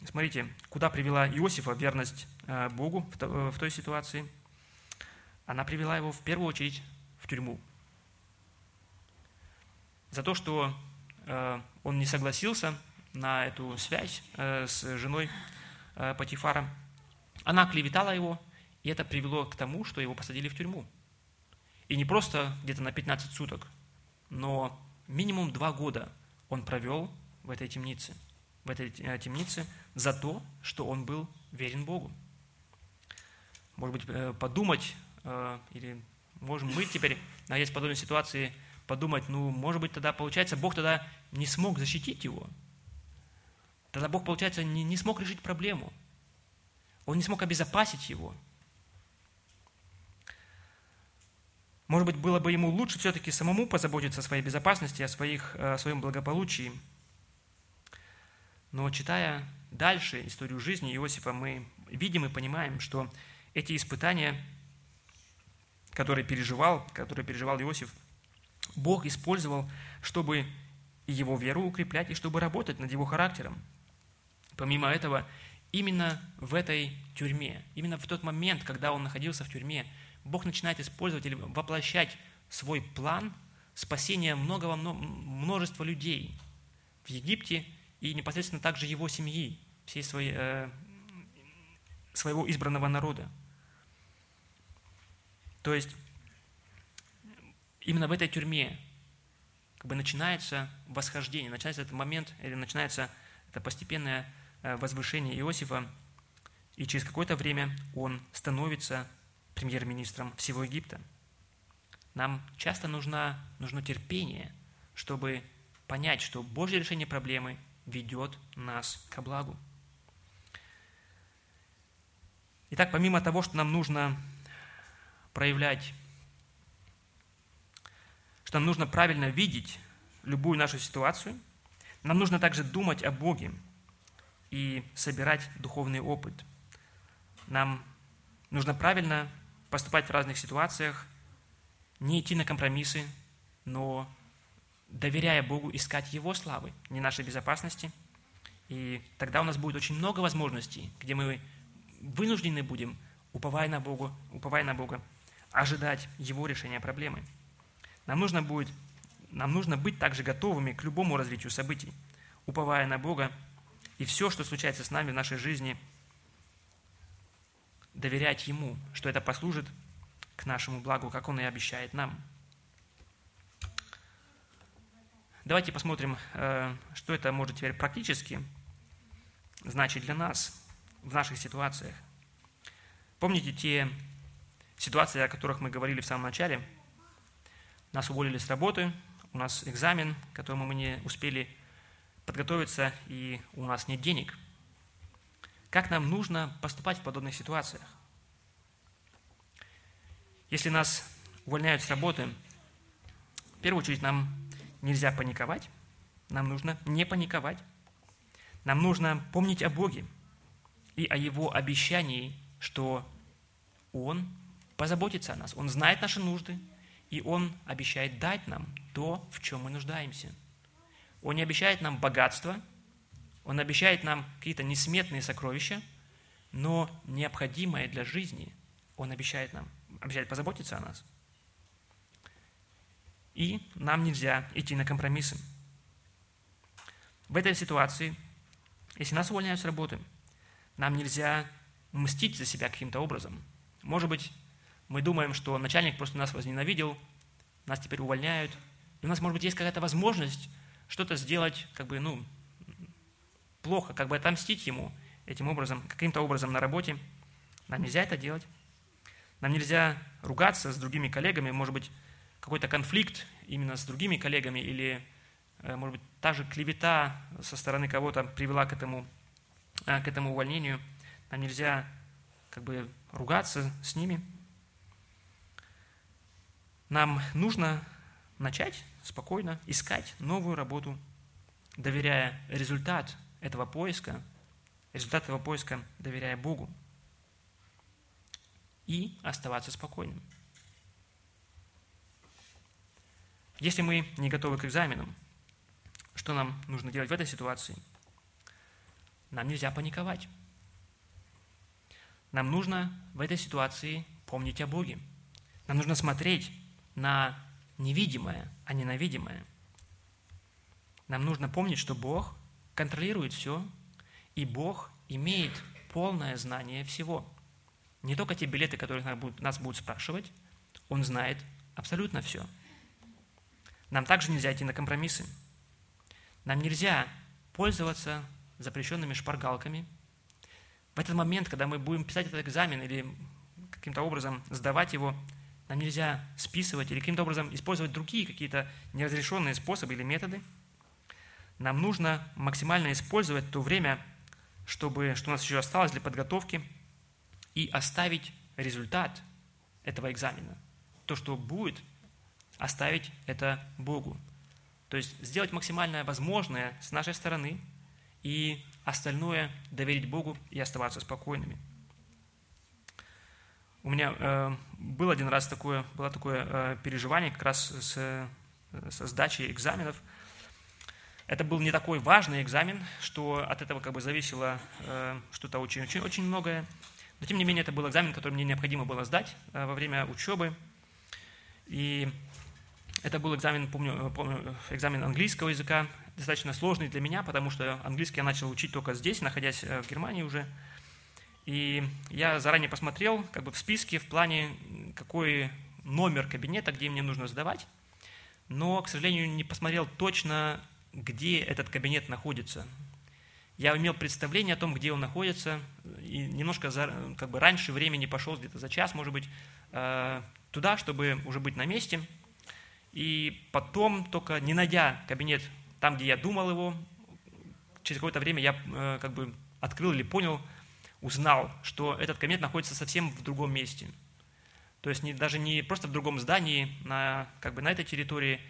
смотрите, куда привела Иосифа верность э, Богу в, в той ситуации? Она привела его в первую очередь в тюрьму. За то, что Э, он не согласился на эту связь э, с женой э, Патифара. Она клеветала его, и это привело к тому, что его посадили в тюрьму. И не просто где-то на 15 суток, но минимум два года он провел в этой темнице, в этой темнице за то, что он был верен Богу. Может быть, подумать, или можем мы теперь, находясь в подобной ситуации, подумать, ну, может быть, тогда, получается, Бог тогда не смог защитить его. Тогда Бог, получается, не, не смог решить проблему. Он не смог обезопасить его. Может быть, было бы ему лучше все-таки самому позаботиться о своей безопасности, о, своих, о своем благополучии. Но читая дальше историю жизни Иосифа, мы видим и понимаем, что эти испытания, которые переживал, которые переживал Иосиф, Бог использовал, чтобы его веру укреплять и чтобы работать над его характером. Помимо этого, именно в этой тюрьме, именно в тот момент, когда он находился в тюрьме, Бог начинает использовать или воплощать свой план, спасения многого, множества людей в Египте и непосредственно также его семьи, всей своей, э, своего избранного народа. То есть именно в этой тюрьме как бы начинается восхождение, начинается этот момент, или начинается это постепенное э, возвышение Иосифа, и через какое-то время он становится премьер-министром всего Египта. Нам часто нужно, нужно терпение, чтобы понять, что Божье решение проблемы ведет нас ко благу. Итак, помимо того, что нам нужно проявлять, что нам нужно правильно видеть любую нашу ситуацию, нам нужно также думать о Боге и собирать духовный опыт. Нам нужно правильно поступать в разных ситуациях, не идти на компромиссы, но доверяя Богу, искать Его славы, не нашей безопасности. И тогда у нас будет очень много возможностей, где мы вынуждены будем, уповая на Бога, уповая на Бога, ожидать Его решения проблемы. Нам нужно, будет, нам нужно быть также готовыми к любому развитию событий, уповая на Бога, и все, что случается с нами в нашей жизни, доверять Ему, что это послужит к нашему благу, как Он и обещает нам. Давайте посмотрим, э, что это может теперь практически значить для нас в наших ситуациях. Помните те ситуации, о которых мы говорили в самом начале? Нас уволили с работы, у нас экзамен, к которому мы не успели подготовиться, и у нас нет денег. Как нам нужно поступать в подобных ситуациях? Если нас увольняют с работы, в первую очередь нам нельзя паниковать, нам нужно не паниковать, нам нужно помнить о Боге и о Его обещании, что Он позаботится о нас, Он знает наши нужды, и Он обещает дать нам то, в чем мы нуждаемся. Он не обещает нам богатство, Он обещает нам какие-то несметные сокровища, но необходимое для жизни Он обещает нам – обещает позаботиться о нас. И нам нельзя идти на компромиссы. В этой ситуации, если нас увольняют с работы, нам нельзя мстить за себя каким-то образом. Может быть, мы думаем, что начальник просто нас возненавидел, нас теперь увольняют, и у нас, может быть, есть какая-то возможность что-то сделать, как бы, ну, плохо, как бы отомстить ему этим образом, каким-то образом на работе. Нам нельзя это делать. Нам нельзя ругаться с другими коллегами, может быть, какой-то конфликт именно с другими коллегами или, э, может быть, та же клевета со стороны кого-то привела к этому, э, к этому увольнению. Нам нельзя как бы ругаться с ними. Нам нужно начать спокойно искать новую работу, доверяя результат этого поиска, результат этого поиска доверяя Богу и оставаться спокойным. Если мы не готовы к экзаменам, что нам нужно делать в этой ситуации? Нам нельзя паниковать. Нам нужно в этой ситуации помнить о Боге. Нам нужно смотреть на невидимое, а не на видимое. Нам нужно помнить, что Бог контролирует все, и Бог имеет полное знание всего – не только те билеты, которые нас будут, спрашивать, он знает абсолютно все. Нам также нельзя идти на компромиссы. Нам нельзя пользоваться запрещенными шпаргалками. В этот момент, когда мы будем писать этот экзамен или каким-то образом сдавать его, нам нельзя списывать или каким-то образом использовать другие какие-то неразрешенные способы или методы. Нам нужно максимально использовать то время, чтобы, что у нас еще осталось для подготовки – и оставить результат этого экзамена. То, что будет, оставить это Богу. То есть сделать максимальное возможное с нашей стороны и остальное доверить Богу и оставаться спокойными. У меня э, был один раз такое, было такое э, переживание как раз с, э, со сдачей экзаменов. Это был не такой важный экзамен, что от этого как бы зависело э, что-то очень, очень, очень многое. Но, тем не менее, это был экзамен, который мне необходимо было сдать э, во время учебы. И это был экзамен, помню, помню, экзамен английского языка, достаточно сложный для меня, потому что английский я начал учить только здесь, находясь в Германии уже. И я заранее посмотрел как бы в списке в плане, какой номер кабинета, где мне нужно сдавать, но, к сожалению, не посмотрел точно, где этот кабинет находится. Я имел представление о том, где он находится, и немножко за, как бы раньше времени пошел, где-то за час, может быть, э, туда, чтобы уже быть на месте. И потом, только не найдя кабинет там, где я думал его, через какое-то время я э, как бы открыл или понял, узнал, что этот кабинет находится совсем в другом месте. То есть не, даже не просто в другом здании, на, как бы на этой территории,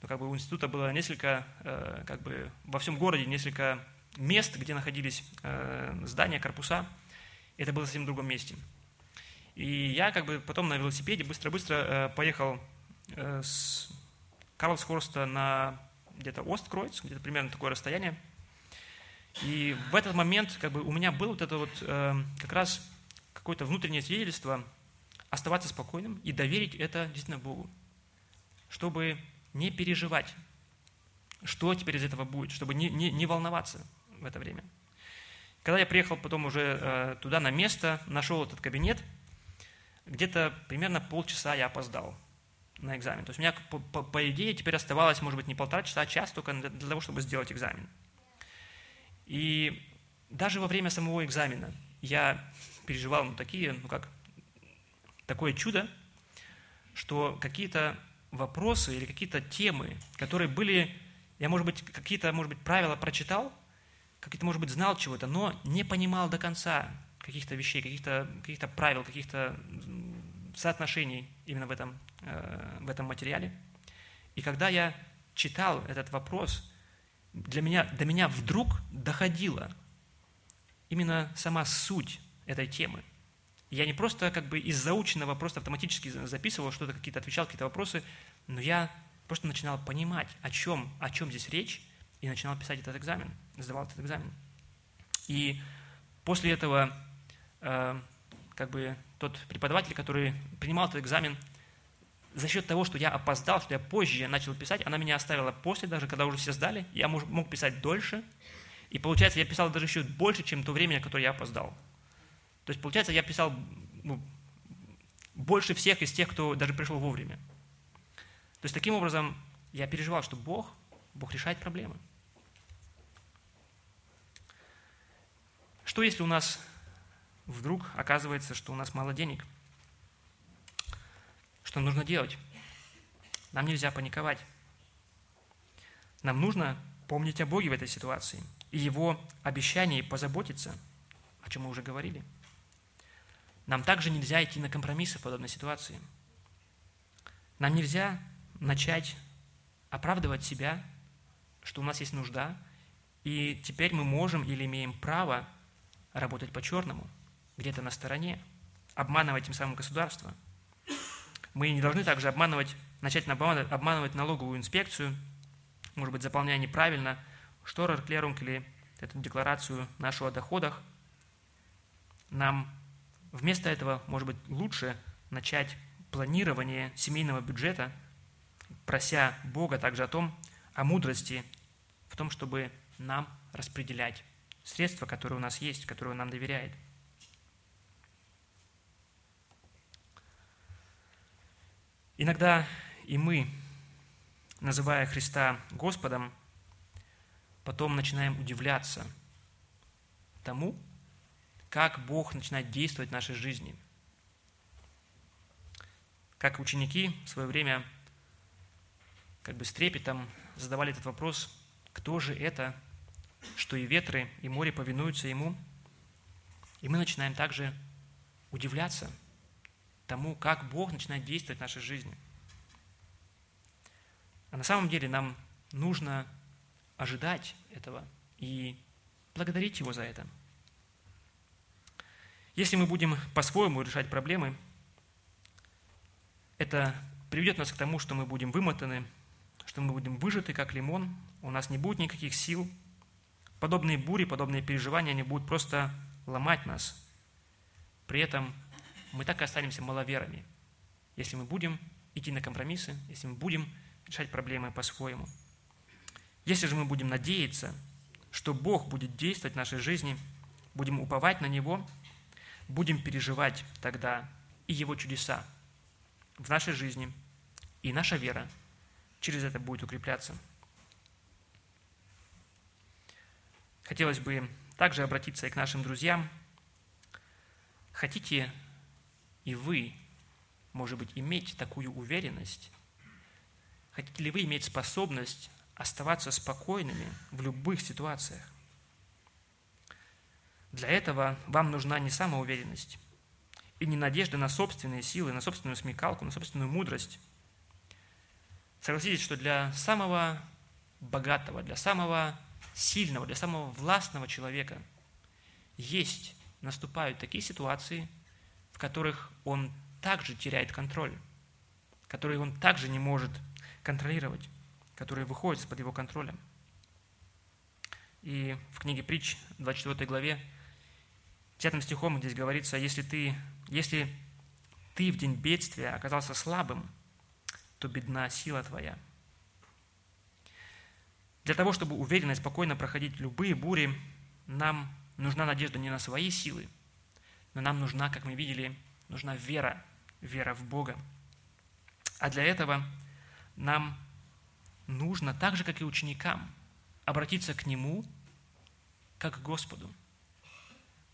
но как бы у института было несколько, э, как бы во всем городе несколько мест, где находились э, здания, корпуса. Это было совсем в другом месте. И я как бы потом на велосипеде быстро-быстро э, поехал э, с Карлсхорста на где-то Осткройц, где-то примерно такое расстояние. И в этот момент как бы у меня было вот это вот э, как раз какое-то внутреннее свидетельство оставаться спокойным и доверить это действительно Богу, чтобы не переживать, что теперь из этого будет, чтобы не, не, не волноваться в это время. Когда я приехал потом уже э, туда на место, нашел этот кабинет, где-то примерно полчаса я опоздал на экзамен. То есть у меня, по, по, по идее, теперь оставалось, может быть, не полтора часа, а час только для, для того, чтобы сделать экзамен. И даже во время самого экзамена я переживал ну, такие, ну как, такое чудо, что какие-то вопросы или какие-то темы, которые были, я, может быть, какие-то, может быть, правила прочитал, какие-то, может быть, знал чего-то, но не понимал до конца каких-то вещей, каких-то каких правил, каких-то соотношений именно в этом, э, в этом материале. И когда я читал этот вопрос, для меня, до меня вдруг доходила именно сама суть этой темы. Я не просто как бы из заученного просто автоматически записывал что-то, какие-то отвечал, какие-то вопросы, но я просто начинал понимать, о чем, о чем здесь речь, и начинал писать этот экзамен, сдавал этот экзамен. И после этого э, как бы тот преподаватель, который принимал этот экзамен, за счет того, что я опоздал, что я позже начал писать, она меня оставила после, даже когда уже все сдали, я мог писать дольше, и получается, я писал даже еще больше, чем то время, которое я опоздал. То есть, получается, я писал ну, больше всех из тех, кто даже пришел вовремя. То есть, таким образом, я переживал, что Бог, Бог решает проблемы. Что если у нас вдруг оказывается, что у нас мало денег? Что нужно делать? Нам нельзя паниковать. Нам нужно помнить о Боге в этой ситуации и Его обещании позаботиться, о чем мы уже говорили. Нам также нельзя идти на компромиссы в подобной ситуации. Нам нельзя начать оправдывать себя, что у нас есть нужда, и теперь мы можем или имеем право работать по-черному, где-то на стороне, обманывать тем самым государство. Мы не должны также обманывать, начать обманывать налоговую инспекцию, может быть, заполняя неправильно шторер клерунг или эту декларацию нашу о доходах. Нам вместо этого, может быть, лучше начать планирование семейного бюджета, прося Бога также о том, о мудрости, в том, чтобы нам распределять средства, которые у нас есть, которые Он нам доверяет. Иногда и мы, называя Христа Господом, потом начинаем удивляться тому, как Бог начинает действовать в нашей жизни. Как ученики в свое время как бы с трепетом задавали этот вопрос, кто же это, что и ветры, и море повинуются Ему. И мы начинаем также удивляться тому, как Бог начинает действовать в нашей жизни. А на самом деле нам нужно ожидать этого и благодарить Его за это. Если мы будем по-своему решать проблемы, это приведет нас к тому, что мы будем вымотаны, что мы будем выжаты, как лимон, у нас не будет никаких сил – Подобные бури, подобные переживания, они будут просто ломать нас. При этом мы так и останемся маловерами, если мы будем идти на компромиссы, если мы будем решать проблемы по-своему. Если же мы будем надеяться, что Бог будет действовать в нашей жизни, будем уповать на Него, будем переживать тогда и Его чудеса в нашей жизни, и наша вера через это будет укрепляться. Хотелось бы также обратиться и к нашим друзьям. Хотите и вы, может быть, иметь такую уверенность? Хотите ли вы иметь способность оставаться спокойными в любых ситуациях? Для этого вам нужна не самоуверенность и не надежда на собственные силы, на собственную смекалку, на собственную мудрость. Согласитесь, что для самого богатого, для самого сильного, для самого властного человека есть, наступают такие ситуации, в которых он также теряет контроль, которые он также не может контролировать, которые выходят из-под его контроля. И в книге притч, 24 главе, 10 стихом здесь говорится, если ты, если ты в день бедствия оказался слабым, то бедна сила твоя. Для того, чтобы уверенно и спокойно проходить любые бури, нам нужна надежда не на свои силы, но нам нужна, как мы видели, нужна вера, вера в Бога. А для этого нам нужно, так же, как и ученикам, обратиться к Нему, как к Господу.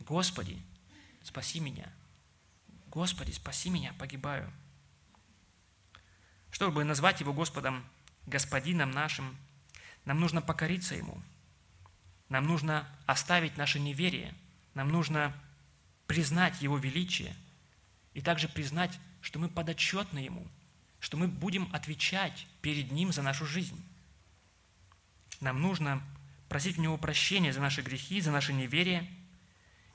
Господи, спаси меня. Господи, спаси меня, погибаю. Чтобы назвать Его Господом, Господином нашим, нам нужно покориться Ему. Нам нужно оставить наше неверие. Нам нужно признать Его величие и также признать, что мы подотчетны Ему – что мы будем отвечать перед Ним за нашу жизнь. Нам нужно просить у Него прощения за наши грехи, за наше неверие,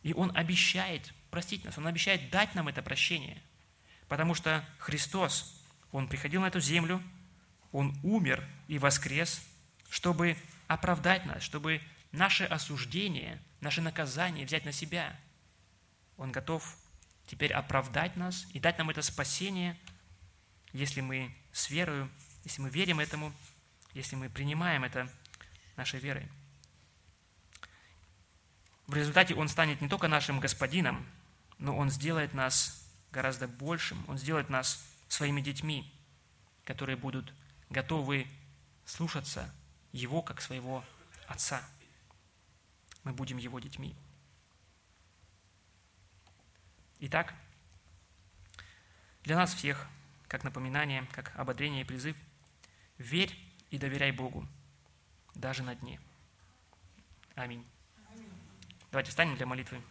и Он обещает простить нас, Он обещает дать нам это прощение, потому что Христос, Он приходил на эту землю, Он умер и воскрес, чтобы оправдать нас, чтобы наше осуждение, наше наказание взять на себя. Он готов теперь оправдать нас и дать нам это спасение – если мы с верою, если мы верим этому, если мы принимаем это нашей верой. В результате Он станет не только нашим Господином, но Он сделает нас гораздо большим, Он сделает нас своими детьми, которые будут готовы слушаться Его как своего Отца. Мы будем Его детьми. Итак, для нас всех – как напоминание, как ободрение и призыв. Верь и доверяй Богу, даже на дне. Аминь. Давайте встанем для молитвы.